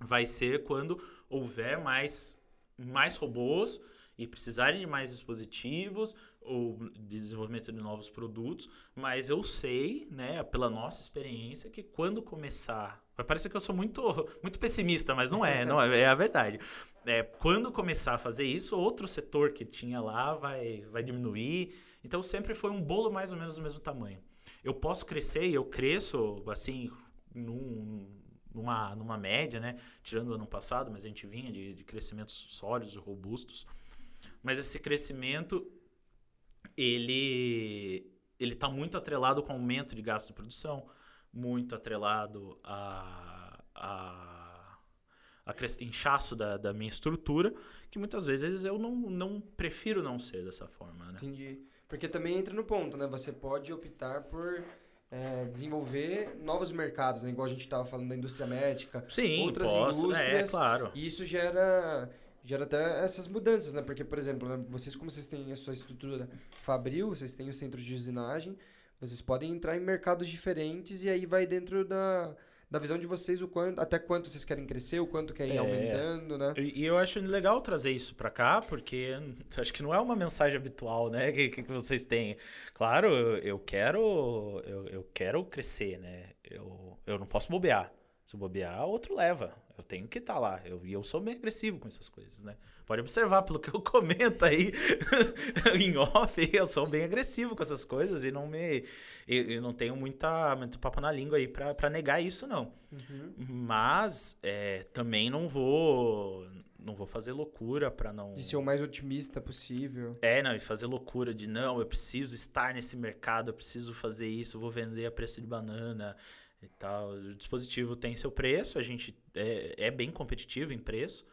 vai ser quando houver mais, mais robôs e precisarem de mais dispositivos ou de desenvolvimento de novos produtos, mas eu sei, né, pela nossa experiência, que quando começar, vai parecer que eu sou muito, muito pessimista, mas não é, não é, é a verdade. É, quando começar a fazer isso, outro setor que tinha lá vai, vai diminuir. Então sempre foi um bolo mais ou menos do mesmo tamanho. Eu posso crescer e eu cresço assim num, numa, numa média, né? Tirando o ano passado, mas a gente vinha de, de crescimentos sólidos, robustos. Mas esse crescimento ele ele está muito atrelado com o aumento de gasto de produção, muito atrelado a, a, a inchaço da, da minha estrutura, que muitas vezes eu não, não prefiro não ser dessa forma. Né? Entendi. Porque também entra no ponto, né? Você pode optar por é, desenvolver novos mercados, né? igual a gente estava falando da indústria médica, Sim, outras posso, indústrias. É, claro. E isso gera gera até essas mudanças, né? Porque, por exemplo, né, vocês, como vocês têm a sua estrutura fabril, vocês têm o centro de usinagem, vocês podem entrar em mercados diferentes e aí vai dentro da, da visão de vocês o quanto, até quanto vocês querem crescer, o quanto querem ir É. aumentando, né? E, eu acho legal trazer isso pra cá, porque acho que não é uma mensagem habitual, né, que, que vocês têm. Claro, eu, eu quero eu, eu quero crescer, né? Eu, eu não posso bobear. Se eu bobear, outro leva. Eu tenho que estar lá. Eu, e eu sou bem agressivo com essas coisas, né? Pode observar pelo que eu comento aí em off, eu sou bem agressivo com essas coisas e não me eu, eu não tenho muita muito papo na língua aí pra negar isso não. Uhum. Mas é, também não vou não vou fazer loucura pra não De ser o mais otimista possível. é, não, e fazer loucura de não, eu preciso estar nesse mercado, eu preciso fazer isso, vou vender a preço de banana e tal. O dispositivo tem seu preço, a gente é, é bem competitivo em preço,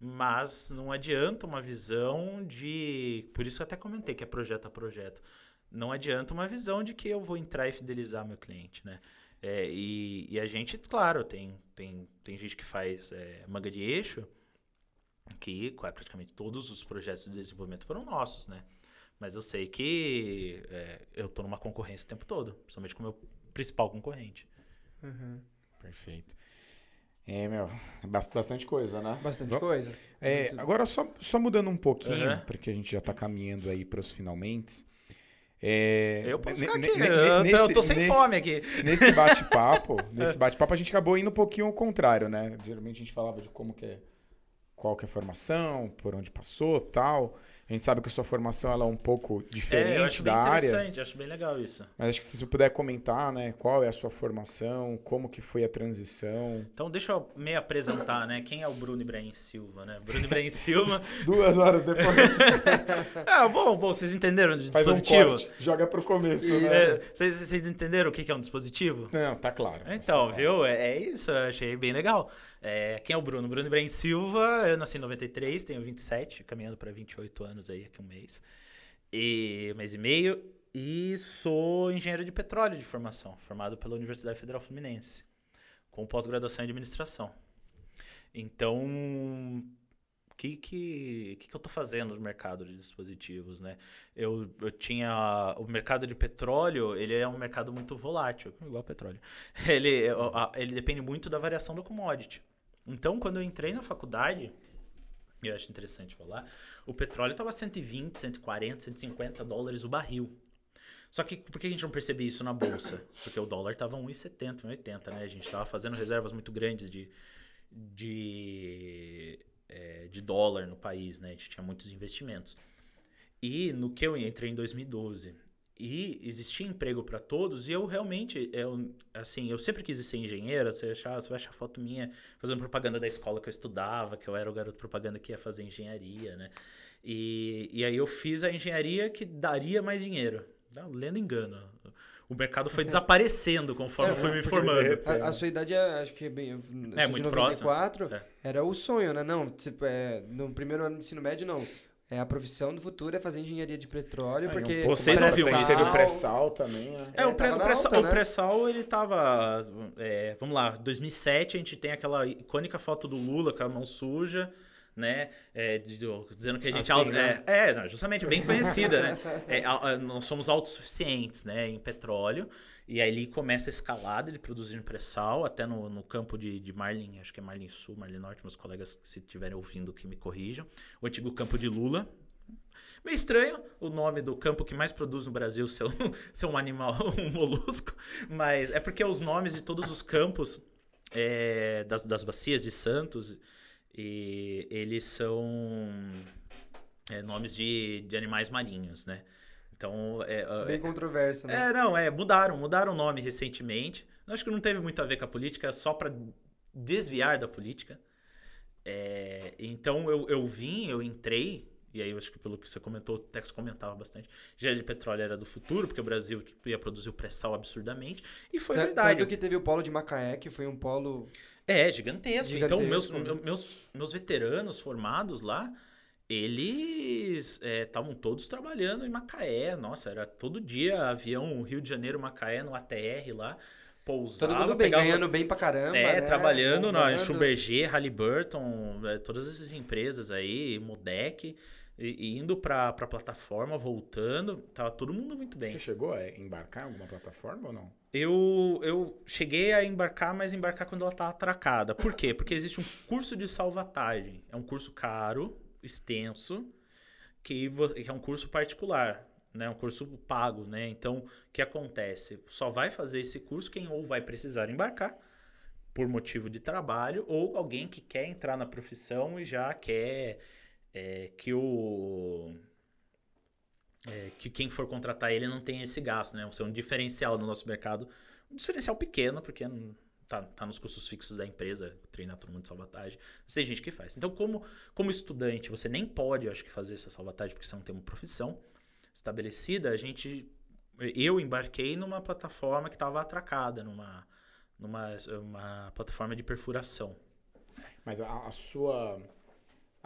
mas não adianta uma visão de. Por isso eu até comentei que é projeto a projeto. Não adianta uma visão de que eu vou entrar e fidelizar meu cliente, né? É, e, e a gente, claro, tem, tem, tem gente que faz é, manga de eixo, que praticamente todos os projetos de desenvolvimento foram nossos, né? Mas eu sei que é, eu tô numa concorrência o tempo todo, principalmente com o meu principal concorrente. Uhum. Perfeito. É, meu, bas- bastante coisa, né? Bastante coisa. É, Muito- agora só, só mudando um pouquinho, Aham. porque a gente já tá caminhando aí pros finalmente. É, Eu posso ficar aqui, eu, tô- eu nesse- tô sem nesse- fome aqui. Nesse bate-papo, nesse bate-papo a gente acabou indo um pouquinho ao contrário, né? Geralmente a gente falava de como que é, qual que é a formação, por onde passou, tal. A gente sabe que a sua formação ela é um pouco É, eu diferente acho bem da área. interessante, acho bem legal isso. Mas acho que se você puder comentar, né, qual é a sua formação, como que foi a transição. Então deixa eu me apresentar, né? Quem é o Bruno Ibrahim Silva, né? Bruno Ibrahim Silva. Duas horas depois, ah, bom, bom, vocês entenderam de faz um dispositivo? corte, joga pro começo, Isso. né? É, vocês, vocês entenderam o que é um dispositivo? Não, tá claro. Então, Tá viu? É, é isso, eu achei bem legal. É, quem é o Bruno? Bruno Ibrahim Silva, eu nasci em 93, tenho 27, caminhando para 28 anos aí, aqui um mês. E mês e meio. E sou engenheiro de petróleo de formação, formado pela Universidade Federal Fluminense, com pós-graduação em administração. Então, que, que, que, que eu tô fazendo no mercado de dispositivos, né? Eu, eu tinha... O mercado de petróleo, ele é um mercado muito volátil, igual petróleo. Ele, ele depende muito da variação do commodity. Então, quando eu entrei na faculdade, eu acho interessante falar, o petróleo estava 120, 140, 150 dólares o barril. Só que por que a gente não percebia isso na bolsa? Porque o dólar estava 1,70, 1,80, né? A gente estava fazendo reservas muito grandes de, de, é, de dólar no país, né? A gente tinha muitos investimentos. E no que eu entrei em 2012, e existia emprego para todos, e eu realmente, eu, assim, eu sempre quis ser engenheiro, você, achar, você vai achar foto minha fazendo propaganda da escola que eu estudava, que eu era o garoto propaganda que ia fazer engenharia, né? E, e aí eu fiz a engenharia que daria mais dinheiro. Não, lendo engano. O mercado foi desaparecendo conforme É, eu fui me formando. repente- A, a sua idade, é, acho que é bem. É, de muito 94, próximo. É. era o sonho, né? Não, tipo, é, no primeiro ano de ensino médio, não. É a profissão do futuro é fazer engenharia de petróleo, um porque. Vocês ouviram isso? Teve pré-sal também, né? É, o, pré, tava o pré-sal, o né? pré-sal, ele tava. é, vamos lá, 2007 a gente tem aquela icônica foto do Lula com a mão suja, né? é, dizendo que a gente. Assim, é, né? é, não, justamente bem conhecida, né? É, nós somos autossuficientes, né? Em petróleo. E aí ele começa a escalada, ele produzindo pré-sal, até no, no campo de, de Marlin, acho que é Marlin Sul, Marlin Norte, meus colegas, se estiverem ouvindo, que me corrijam. O antigo campo de Lula. Meio estranho o nome do campo que mais produz no Brasil ser um, ser um animal, um molusco, mas é porque os nomes de todos os campos é, das, das bacias de Santos, e eles são é, nomes de, de animais marinhos, né? Então, é, Bem controverso, né? é, não, é, mudaram, mudaram o nome recentemente. Acho que não teve muito a ver com a política, só para desviar da política. É, então eu, eu vim, eu entrei, e aí eu acho que pelo que você comentou, o Tex comentava bastante, engenharia de petróleo era do futuro, porque o Brasil ia produzir o pré-sal absurdamente, e foi Ta- verdade. Tanto que teve o polo de Macaé, que foi um polo. É, gigantesco. Então, meus, Gigantesco, né? meus, meus veteranos formados lá, eles estavam todos trabalhando em Macaé. Nossa, era todo dia avião Rio de Janeiro, Macaé, no ATR lá. Pousava, Todo mundo bem, pegava, ganhando bem pra caramba. é, né? trabalhando na Bombando. Schlumberger, Halliburton, é, todas essas empresas aí, Modec, e, e indo pra, pra plataforma, voltando. Tava todo mundo muito bem. Você chegou a embarcar em alguma plataforma ou não? Eu, eu cheguei a embarcar, mas embarcar quando ela tá atracada. Por quê? Porque existe um curso de salvatagem. É um curso caro, extenso, que é um curso particular, né? Um curso pago, né? Então, o que acontece? Só vai fazer esse curso quem ou vai precisar embarcar por motivo de trabalho ou alguém que quer entrar na profissão e já quer é, que o é, que quem for contratar ele não tenha esse gasto, né? Isso é um diferencial no nosso mercado. Um diferencial pequeno, porque tá, tá nos custos fixos da empresa, treinar todo mundo de salvatagem. Mas tem gente que faz. Então, como, como estudante, você nem pode, eu acho que, fazer essa salvatagem, porque você não tem uma profissão estabelecida. A gente. Eu embarquei numa plataforma que estava atracada, numa, numa uma plataforma de perfuração. Mas a, a sua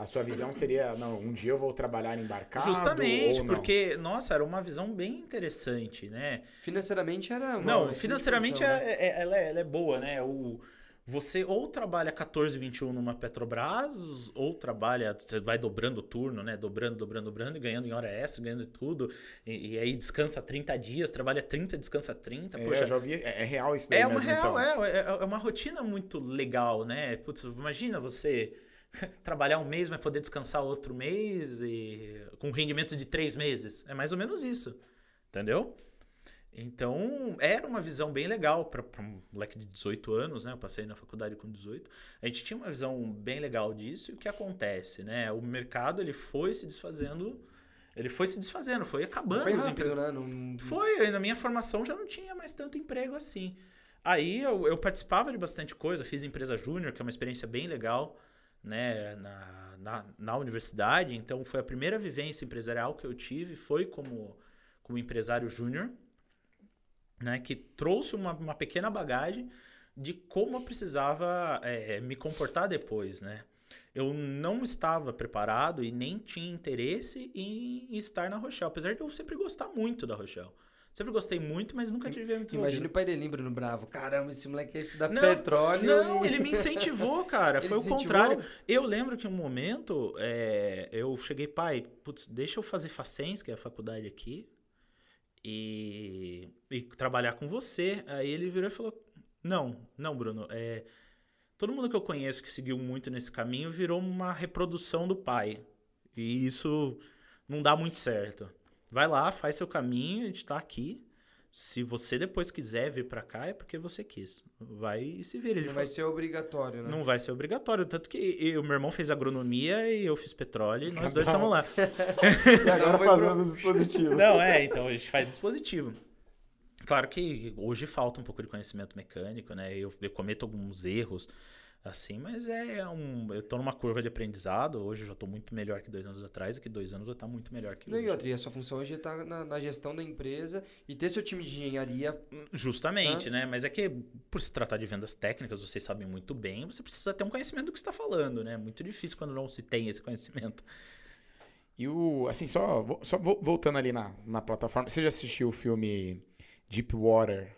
a sua visão seria, não, um dia eu vou trabalhar embarcado Justamente, ou não? porque, nossa, era uma visão bem interessante, né? Financeiramente era. uma Não, financeiramente opção, né? é, é- ela, é, ela é boa, né? O, você ou trabalha 14, 21 numa Petrobras, ou trabalha, você vai dobrando o turno, né? Dobrando, dobrando, dobrando, e ganhando em hora extra, ganhando tudo. E, e aí descansa 30 dias, trabalha 30, descansa 30. É, Poxa, já ouvi, é, é real isso daí é uma mesmo, real, então. é, é, é uma rotina muito legal, né? Putz, imagina você trabalhar um mês, mas poder descansar outro mês e com rendimentos de três meses. É mais ou menos isso, entendeu? Então, era uma visão bem legal para um moleque de 18 anos, né? Eu passei na faculdade com 18. A gente tinha uma visão bem legal disso. E o que acontece, né? O mercado, ele foi se desfazendo... Ele foi se desfazendo, foi acabando Foi rápido, né? Não- Foi, na minha formação já não tinha mais tanto emprego assim. Aí eu, eu participava de bastante coisa, fiz empresa júnior, que é uma experiência bem legal, né, na, na, na universidade. Então foi a primeira vivência empresarial que eu tive, foi como, como empresário júnior, né, que trouxe uma, uma pequena bagagem de como eu precisava eh, me comportar depois, né. Eu não estava preparado e nem tinha interesse em estar na Rochelle, apesar de eu sempre gostar muito da Rochelle. Sempre gostei muito, mas nunca tive muito Imagina o pai dele, Bruno Bravo. Caramba, esse moleque quer estudar Não, petróleo. Não, e- ele me incentivou, cara. Ele Foi o contrário. Eu lembro que um momento é, eu cheguei, pai, putz, deixa eu fazer Facens, que é a faculdade aqui, e, e trabalhar com você. Aí ele virou e falou: Não, não, Bruno. É, todo mundo que eu conheço que seguiu muito nesse caminho virou uma reprodução do pai. E isso não dá muito certo. Vai lá, faz seu caminho, a gente tá aqui. Se você depois quiser vir pra cá, é porque você quis. Vai e se vira. Ele Não falou, vai ser obrigatório, né? não vai ser obrigatório. Tanto que eu- o meu irmão fez agronomia e eu fiz petróleo e nós dois estamos lá. E agora Não, foi fazendo o dispositivo. Não, é, então a gente faz dispositivo. Claro que hoje falta um pouco de conhecimento mecânico, né? Eu, eu cometo alguns erros, assim, mas é um. Eu tô numa curva de aprendizado. Hoje eu já tô muito melhor que dois anos atrás, e que dois anos eu tô muito melhor que Não, hoje. e outra, e a sua função hoje é estar na, na gestão da empresa e ter seu time de engenharia. Justamente, né? Mas é que, por se tratar de vendas técnicas, vocês sabem muito bem, você precisa ter um conhecimento do que está falando, né? Muito difícil quando não se tem esse conhecimento. E o, assim, só, só vo- voltando ali na, na plataforma, você já assistiu o filme Deep Water?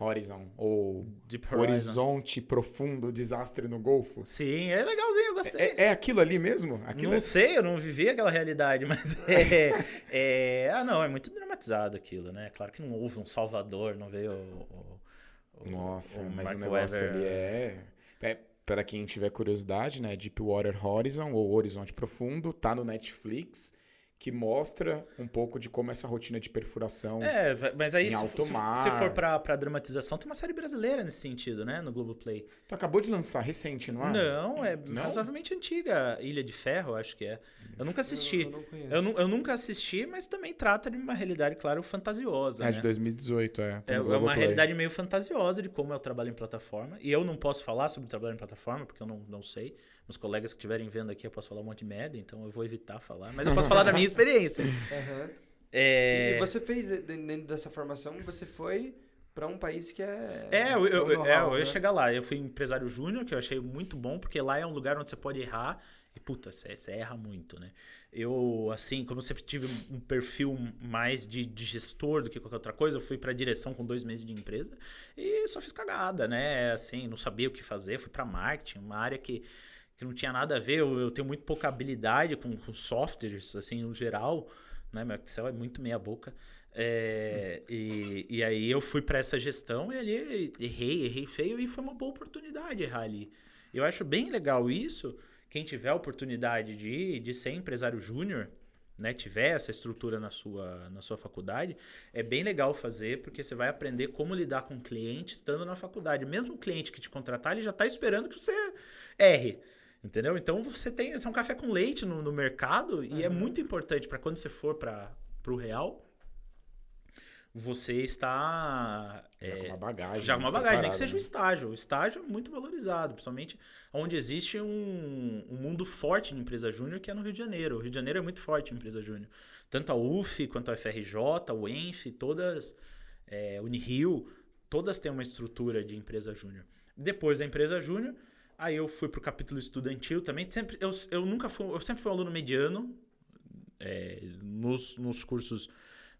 Horizon, ou Horizon. Horizonte Profundo Desastre no Golfo. Sim, é legalzinho, eu gostei. É, é aquilo ali mesmo? Aquilo não é- sei, eu não vivi aquela realidade, mas é, é- Ah, não, é muito dramatizado aquilo, né? Claro que não houve um salvador, não veio o. o- Nossa, o mas Mark o negócio Webber. ali é... é... Para quem tiver curiosidade, né? Deepwater Horizon, ou Horizonte Profundo, tá no Netflix, que mostra um pouco de como essa rotina de perfuração... É, mas aí, Em se, alto se- mar. se for pra, pra dramatização, tem uma série brasileira nesse sentido, né? No Globoplay. Tu acabou de lançar recente, não é? Não, é Não? razoavelmente antiga. Ilha de Ferro, acho que é. Eu nunca assisti. Eu, eu não conheço. Eu, eu nunca assisti, mas também trata de uma realidade, claro, fantasiosa. É né? de 2018, é. É é uma realidade meio fantasiosa de como é o trabalho em plataforma. E eu não posso falar sobre o trabalho em plataforma, porque eu não, não sei. Meus colegas que estiverem vendo aqui, eu posso falar um monte de merda, então eu vou evitar falar. Mas eu posso falar da minha experiência. Aham. É, E você fez, de- de- dentro dessa formação, você foi pra um país que é. É, eu, eu, o é, eu ia né? chegar lá. Eu fui empresário júnior, que eu achei muito bom, porque lá é um lugar onde você pode errar. E, puta, você, você erra muito, né? Eu, assim, como eu sempre tive um perfil mais de, de gestor do que qualquer outra coisa, eu fui pra direção com dois meses de empresa e só fiz cagada, né? Assim, não sabia o que fazer. Fui pra marketing, uma área que, que não tinha nada a ver. Eu, eu tenho muito pouca habilidade com, com softwares, assim, no geral. Né? Meu Excel é muito meia boca. É, e, e aí eu fui para essa gestão e ali errei, errei feio e foi uma boa oportunidade errar ali. Eu acho bem legal isso. Quem tiver a oportunidade de, de ser empresário júnior, né, tiver essa estrutura na sua, na sua faculdade, é bem legal fazer, porque você vai aprender como lidar com o cliente estando na faculdade. Mesmo o cliente que te contratar, ele já está esperando que você erre. Entendeu? Então você tem você é um café com leite no, no mercado e é muito importante para quando você for para o real, você está Já com é, uma bagagem. já com uma mais bagagem, nem que seja o né? estágio. O estágio é muito valorizado, principalmente onde existe um, um mundo forte de empresa júnior, que é no Rio de Janeiro. O Rio de Janeiro é muito forte em empresa júnior. Tanto a UF, quanto a FRJ, o ENF, todas, é, Unirio, todas têm uma estrutura de empresa júnior. Depois da empresa júnior, aí eu fui para o capítulo estudantil também. Sempre, eu, eu nunca fui, eu sempre fui um aluno mediano é, nos, nos cursos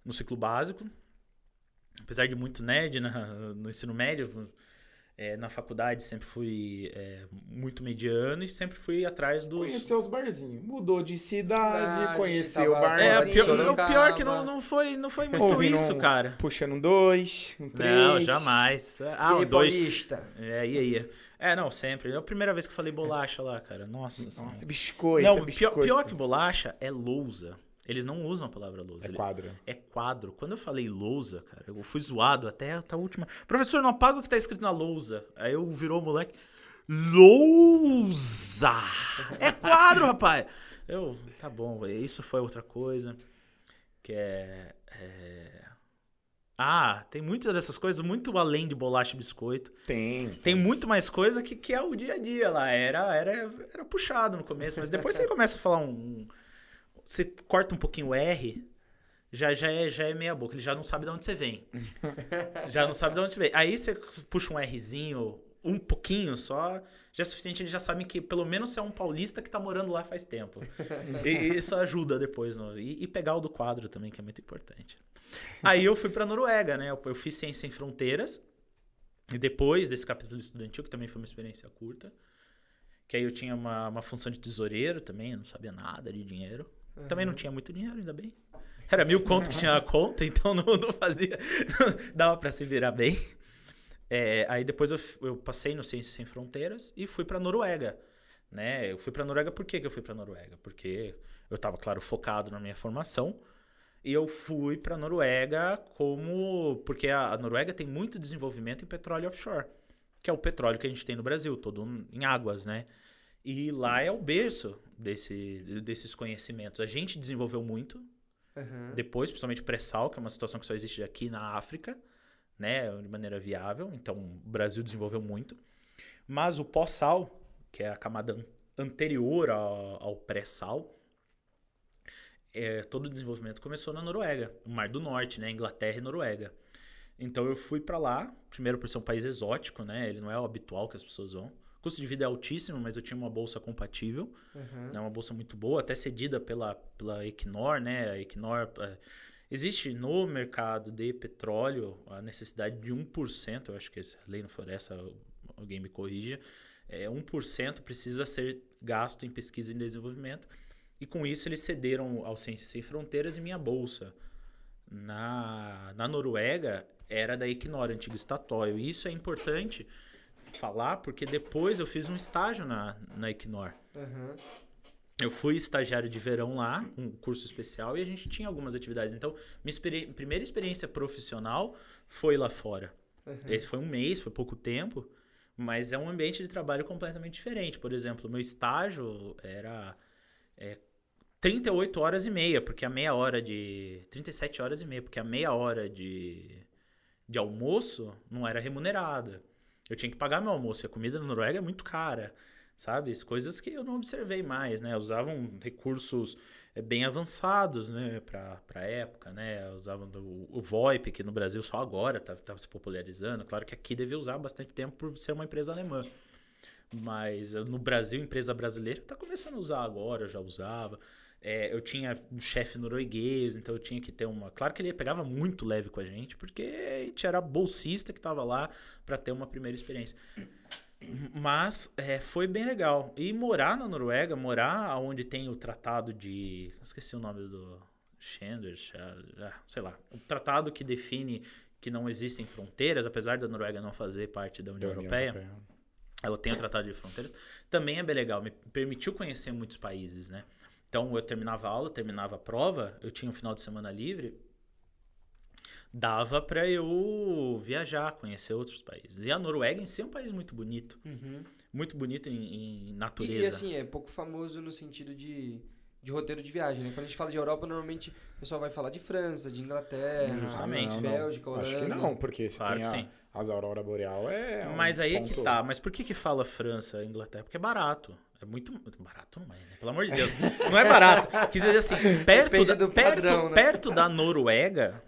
no ciclo básico apesar de muito nerd na- no ensino médio, é, na faculdade sempre fui é, muito mediano e sempre fui atrás dos. Conheceu os barzinhos. Mudou de cidade, Cidade, conheceu o barzinho. É, o pior, o pior que não, não, foi, não foi muito Ouvindo isso, um- cara. Puxando um dois, um três. Não, jamais. Ah, e um aí, dois. Paulista? É, ia, ia. É, não, sempre. É a primeira vez que eu falei bolacha lá, cara. Nossa, Nossa, Senhora. biscoito. Não, pior, biscoito. pior que bolacha é lousa. Eles não usam a palavra lousa. É Ele- quadro. É quadro. Quando eu falei lousa, cara, eu fui zoado até a última. Professor, não apaga o que tá escrito na lousa. Aí eu virou o moleque. Lousa! É quadro, rapaz! Eu, tá bom, isso foi outra coisa. Que é. é... Ah, tem muitas dessas coisas muito além de bolacha e biscoito. Tem. Tem muito mais coisa que, que é o dia a dia lá. Era, era, era puxado no começo, mas depois você começa a falar um. um- Você corta um pouquinho o R, já, já, é, já é meia boca. Ele já não sabe de onde você vem. já não sabe de onde você vem. Aí você puxa um Rzinho, um pouquinho só, já é suficiente. Eles já sabem que pelo menos você é um paulista que tá morando lá faz tempo. e, e isso ajuda depois. No, e, e pegar o do quadro também, que é muito importante. Aí eu fui pra Noruega, né? Eu, eu fiz Ciência Sem Fronteiras. E depois desse capítulo estudantil, que também foi uma experiência curta, que aí eu tinha uma, uma função de tesoureiro também, eu não sabia nada de dinheiro. Também não tinha muito dinheiro, ainda bem. Era mil conto que tinha na conta, então não, não fazia. dava pra se virar bem. É, aí depois eu, eu passei no Ciências Sem Fronteiras e fui pra Noruega. Né? Eu fui pra Noruega, por que, que eu fui pra Noruega? Porque eu tava, claro, focado na minha formação. E eu fui pra Noruega como. Porque a, Noruega tem muito desenvolvimento em petróleo offshore, que é o petróleo que a gente tem no Brasil, todo em águas, né? E lá é o berço desse, desses conhecimentos. A gente desenvolveu muito, Aham. depois, principalmente pré-sal, que é uma situação que só existe aqui na África, né, de maneira viável. Então, o Brasil desenvolveu muito. Mas o pós-sal, que é a camada an- anterior ao, ao pré-sal, é, todo o desenvolvimento começou na Noruega, no Mar do Norte, né, Inglaterra e Noruega. Então eu fui pra lá, primeiro por ser um país exótico, né, ele não é o habitual que as pessoas vão. O custo de vida é altíssimo, mas eu tinha uma bolsa compatível Aham. né, uma bolsa muito boa, até cedida pela, pela Equinor, né? A Equinor, é, Existe no mercado de petróleo a necessidade de 1%, eu acho que a lei não for essa, alguém me corrija, é, 1% precisa ser gasto em pesquisa e desenvolvimento. E com isso eles cederam ao Ciências Sem Fronteiras e minha bolsa. Na, na Noruega era da Equinor, antigo Statoil. E isso é importante falar porque depois eu fiz um estágio na, na Equinor. Aham. Eu fui estagiário de verão lá, um curso especial, e a gente tinha algumas atividades. Então, minha experi- primeira experiência profissional foi lá fora. aham. Esse foi um mês, foi pouco tempo, mas é um ambiente de trabalho completamente diferente. Por exemplo, meu estágio era é, 38 horas e meia, porque a meia hora de. 37 horas e meia, porque a meia hora de, de almoço não era remunerada. Eu tinha que pagar meu almoço, e a comida na Noruega é muito cara. Sabe? As Coisas que eu não observei mais, né? Usavam recursos é, bem avançados, né? Pra, pra época, né? Usavam do, o VoIP, que no Brasil só agora estava tá, se popularizando. Claro que aqui devia usar bastante tempo por ser uma empresa alemã. Mas eh, no Brasil, empresa brasileira está começando a usar agora, eu já usava. É, eu tinha um chefe norueguês, então eu tinha que ter uma. Claro que ele pegava muito leve com a gente, porque a gente era bolsista que estava lá para ter uma primeira experiência. Mas é, foi bem legal. E morar na Noruega, morar onde tem o tratado de. Esqueci o nome do. Schender, sei lá. O tratado que define que não existem fronteiras, apesar da Noruega não fazer parte da União Da União Europeia Europeia. ela tem o Tratado de Fronteiras, também é bem legal, me permitiu conhecer muitos países, né? Então eu terminava a aula, terminava a prova, eu tinha um final de semana livre, dava pra eu viajar, conhecer outros países. E a Noruega em si é um país muito bonito, Uhum. muito bonito em, em E, natureza. e assim, é pouco famoso no sentido de, de roteiro de viagem, né? Quando a gente fala de Europa, normalmente o pessoal vai falar de França, de Inglaterra, Justamente. Ah, não, não. Bélgica, Holanda. Acho que não, porque se Claro tem a, sim. as Aurora Boreal é. um Mas aí é que ponto- tá. Mas por que que fala França e Inglaterra? Porque é barato. É muito barato, não é, né? Pelo amor de Deus. Não é barato. Quis dizer assim, perto, da, do perto, padrão, né? perto da Noruega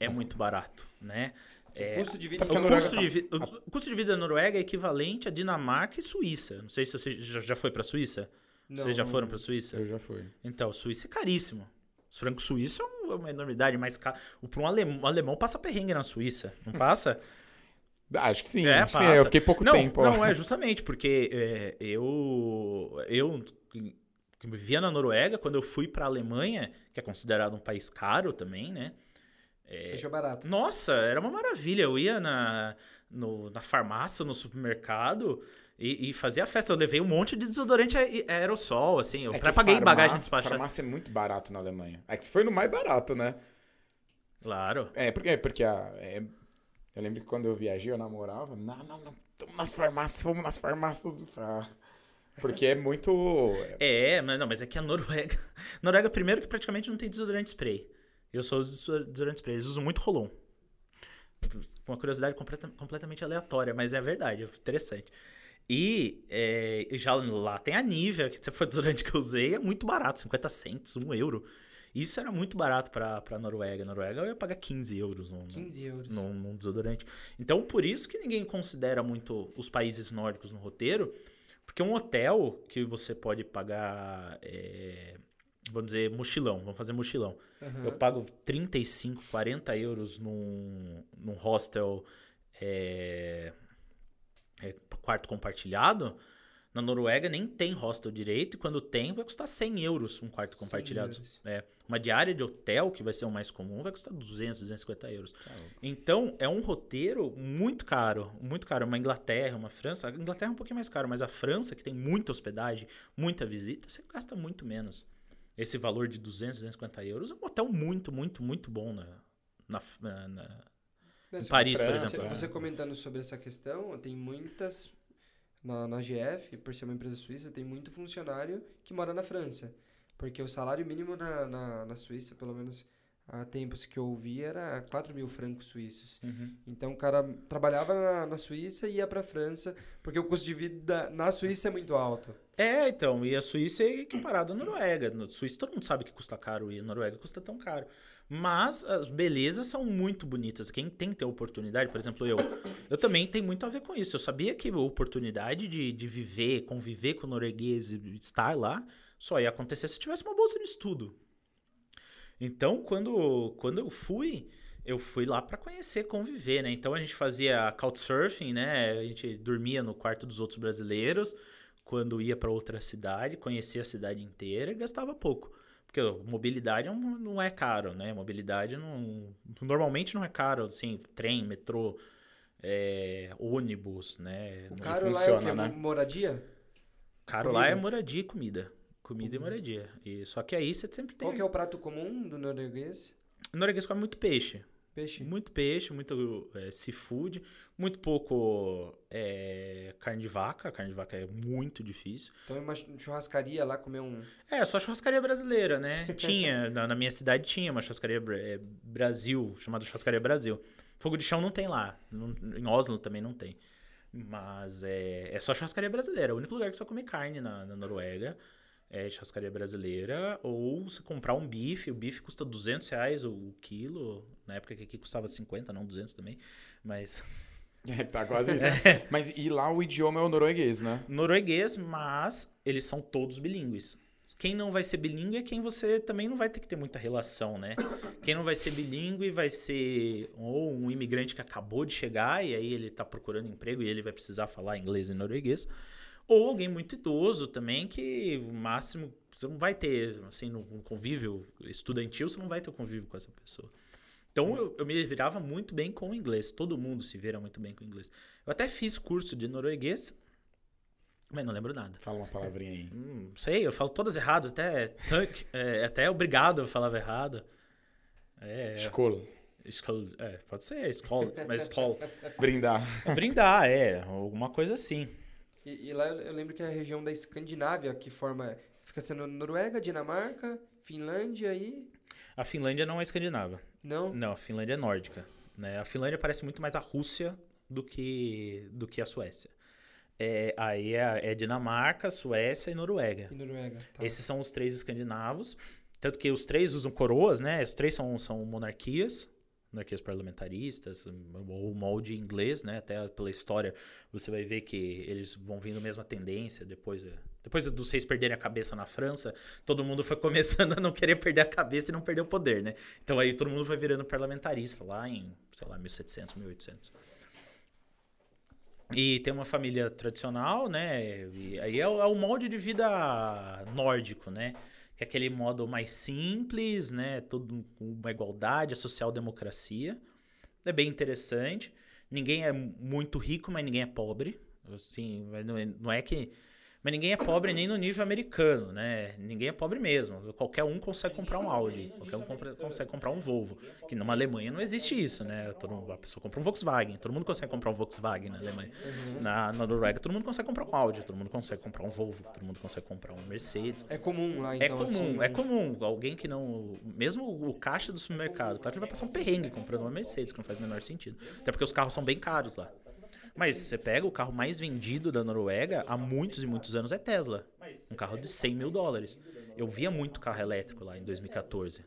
é muito barato, né? É, Custo de vida a o, Noruega custo tá- de vi- o custo de vida da Noruega é equivalente a Dinamarca e Suíça. Não sei se você já já foi pra Suíça. Não, Vocês já foram pra Suíça? Eu já fui. Então, Suíça é caríssimo. Os francos suíços é um- é uma enormidade, mas ca- o- pra um alemão, um alemão passa perrengue na Suíça, não passa? Acho que sim. É, acho que sim. passa. Eu fiquei pouco não, tempo. Não, é justamente porque é, eu, eu que vivia na Noruega, quando eu fui pra Alemanha, que é considerado um país caro também, né? Você achou barato. Nossa, era uma maravilha. Eu ia na, no- na farmácia, no supermercado e, e fazia festa. Eu levei um monte de desodorante ae- aerossol, assim. Eu É paguei bagagem farmácia- despachada. Farmácia é muito barato na Alemanha. É que foi no mais barato, né? Claro. É, porque, porque a, é- eu lembro que quando eu viajei, eu namorava. Não, não, não. Vamos nas farmácias, vamos nas farmácias. Ah, porque é muito. É, mas não, mas é que a Noruega. Noruega, primeiro, que praticamente não tem desodorante spray. Eu só uso desodorante spray. Eles usam muito rolon. Uma curiosidade completa- completamente aleatória, mas é verdade, é interessante. E é, já lá tem a Nivea, que foi o desodorante que eu usei, é muito barato, 50 centos, 1 euro. Isso era muito barato pra, pra Noruega. Noruega eu ia pagar 15 euros num, 15 euros. num, num desodorante. Então, por isso que ninguém considera muito os países nórdicos no roteiro, porque um hotel que você pode pagar, é, vamos dizer, mochilão, vamos fazer mochilão. Aham. Eu pago 35, 40 euros num, num hostel é, é, quarto compartilhado. Na Noruega nem tem hostel direito, e quando tem, vai custar 100 euros um quarto 100 compartilhado. É, uma diária de hotel, que vai ser o mais comum, vai custar 200, 250 euros. Tá Então, é um roteiro muito caro, muito caro. Uma Inglaterra, uma França. A Inglaterra é um pouquinho mais caro, mas a França, que tem muita hospedagem, muita visita, você gasta muito menos. Esse valor de 200, 250 euros é um hotel muito, muito, muito bom na, na, na- em você- Paris, por exemplo. é. Você comentando sobre essa questão, tem muitas. Na, na GF, por ser uma empresa suíça, tem muito funcionário que mora na França. Porque o salário mínimo na, na, na Suíça, pelo menos há tempos que eu ouvi, era 4 mil francos suíços. Uhum. Então o cara trabalhava na, na Suíça e ia pra França, porque o custo de vida na Suíça é muito alto. É, então, e a Suíça é equiparada à Noruega. Suíça todo mundo sabe que custa caro e a Noruega custa tão caro. Mas as belezas são muito bonitas. Quem tem que ter oportunidade, por exemplo, eu, eu também tenho muito a ver com isso. Eu sabia que a oportunidade de, de viver, conviver com o norueguês e estar lá, só ia acontecer se eu tivesse uma bolsa de estudo. Então, quando, quando eu fui, eu fui lá para conhecer, conviver, né? Então a gente fazia couchsurfing, né? A gente dormia no quarto dos outros brasileiros quando ia para outra cidade, conhecia a cidade inteira e gastava pouco. Porque mobilidade não é caro, né? Mobilidade não, normalmente não é caro, assim, trem, metrô, é, ônibus, né? O caro lá é o funciona, né? Moradia? Caro Comida. lá é moradia e comida. Comida e moradia. E, só que aí você sempre tem. Qual que é o prato comum do norueguês? O norueguês come muito peixe. Peixe. Muito peixe, muito é, seafood, muito pouco é, carne de vaca. Carne de vaca é muito difícil. Então é uma churrascaria lá comer um. É, só churrascaria brasileira, né? Tinha, na, na minha cidade tinha uma churrascaria é, Brasil, chamada Churrascaria Brasil. Fogo de chão não tem lá. Não- em Oslo também não tem. Mas é, é só churrascaria brasileira. É o único lugar que você vai comer carne na, na Noruega é churrascaria brasileira. Ou você comprar um bife. O bife custa 200 reais o quilo. Na época que aqui custava 50, não 200 também. Mas É, tá quase isso. Mas e lá o idioma é o norueguês, né? norueguês, mas eles são todos bilíngues. Quem não vai ser bilíngue é quem você também não vai ter que ter muita relação, né? Quem não vai ser bilíngue vai ser ou um imigrante que acabou de chegar e aí ele tá procurando emprego e ele vai precisar falar inglês e norueguês. Ou alguém muito idoso também que o máximo você não vai ter, assim, no convívio estudantil, você não vai ter convívio com essa pessoa. Então eu, eu me virava muito bem com o inglês. Todo mundo se vira muito bem com o inglês. Eu até fiz curso de norueguês, mas não lembro nada. Fala uma palavrinha aí. Hum, sei, eu falo todas erradas, até tank, é, até obrigado eu falava errado. É, Escola. skol, é, pode ser, skol, mas skol. Brindar. Brindar, é, alguma coisa assim. E, e lá eu, eu lembro que é a região da Escandinávia que forma. Fica sendo Noruega, Dinamarca, Finlândia e. A Finlândia não é escandinava. Não? Não, a Finlândia é nórdica. Né? A Finlândia parece muito mais a Rússia do que, do que a Suécia. É, aí é, é Dinamarca, Suécia e Noruega. E Noruega. Tá. Esses são os três escandinavos. Tanto que os três usam coroas, né? Os três são, são monarquias, monarquias parlamentaristas, ou molde inglês, né? Até pela história você vai ver que eles vão vindo a mesma tendência depois. Depois dos reis perderem a cabeça na França, todo mundo foi começando a não querer perder a cabeça e não perder o poder, né? Então aí todo mundo vai virando parlamentarista lá em, sei lá, 1700, 1800. E tem uma família tradicional, né? E aí é o, é o molde de vida nórdico, né? Que é aquele modo mais simples, né? Tudo com uma igualdade, a social-democracia. É bem interessante. Ninguém é muito rico, mas ninguém é pobre. Assim, é, não é que. Mas ninguém é pobre nem no nível americano, né? Ninguém é pobre mesmo. Qualquer um consegue comprar um Audi, qualquer um compra- consegue comprar um Volvo. Que numa Alemanha não existe isso, né? Todo, mundo- a pessoa compra um Volkswagen, todo mundo consegue comprar um Volkswagen na Alemanha. Na, na Noruega, todo mundo consegue comprar um Audi, todo mundo consegue comprar um Volvo, todo mundo consegue comprar um Mercedes. É comum lá, É então. comum, assim, é comum. Alguém que não. Mesmo o caixa do supermercado, claro que ele vai passar um perrengue comprando uma Mercedes, que não faz o menor sentido. Até porque os carros são bem caros lá. Mas você pega o carro mais vendido da Noruega há muitos e muitos anos é Tesla. Um carro de 100 mil dólares. Eu via muito carro elétrico lá em 2014.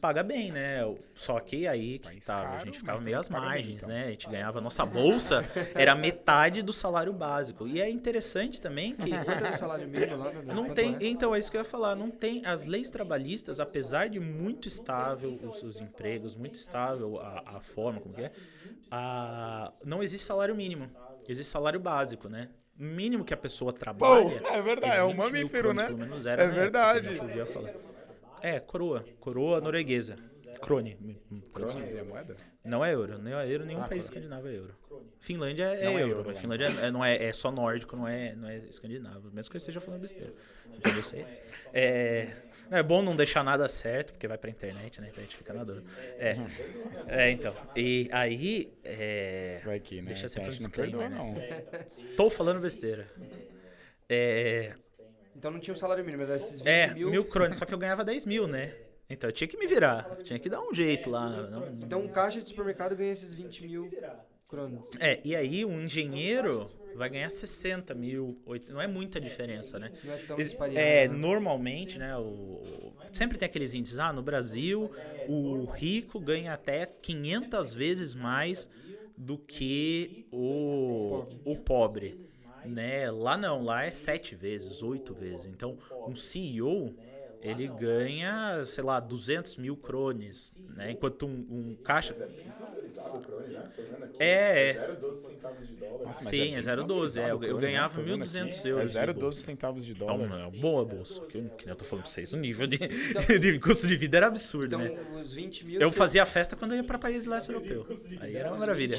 Paga bem, né? Só que aí que tava, a caro, gente mas ficava meio às paga bem, margens, então. né? A gente ganhava. Nossa bolsa era metade do salário básico. E é interessante também que. Quanto é salário mínimo lá? né? Não tem, é? então é isso que eu ia falar, não tem as leis trabalhistas, apesar de muito estável os, os empregos, muito estável a, a forma como que é, a, não existe salário mínimo, existe salário básico, né? O mínimo que a pessoa trabalha. é verdade, é um 20 mil mamífero, né? Pelo menos era É que verdade. É, coroa, coroa norueguesa. Crone. Crones é moeda? Não é euro, nem é euro, nenhum Ah, país crone. escandinavo é euro. Finlândia é, Não é euro, euro? Finlândia é, não é, é só nórdico, não é, não é escandinavo. Mesmo que eu esteja falando besteira. Entendeu? Sei. É, é bom não deixar nada certo, porque vai pra internet, né? Então a gente fica na dor. É, é então. E aí, é, Vai que, né? Deixa a sempre um gente não disclaimer, perdoa, né? não. tô falando besteira. É, Então não tinha o salário mínimo, era esses 20 é mil. mil crones, só que eu ganhava 10 mil, né? Então eu tinha que me virar, tinha que dar um jeito lá. Não, Então um caixa de supermercado ganha esses 20 mil cronos. É, e aí um engenheiro vai ganhar 60 mil, não é muita diferença, né? Não é tão disparidade. É, né? normalmente, né, o, o- sempre tem aqueles índices, ah, no Brasil, o rico ganha até 500 vezes mais do que o, o pobre, né? Lá não, lá é sete vezes, oito vezes. Então, um CEO, ele ganha, sei lá, 200 mil crones, né? Enquanto um, um caixa... É, é. 0,12 centavos de dólar. Nossa, Sim, é 0,12. É, eu, eu ganhava 1.200 euros. É de 0,12 bolsa. centavos de É dólar. uma boa bolsa. Que, que nem eu tô falando pra vocês, o nível de, de custo de vida era absurdo, Então, né? os 20 mil. Eu fazia festa quando eu ia pra país leste europeu. Aí era uma maravilha.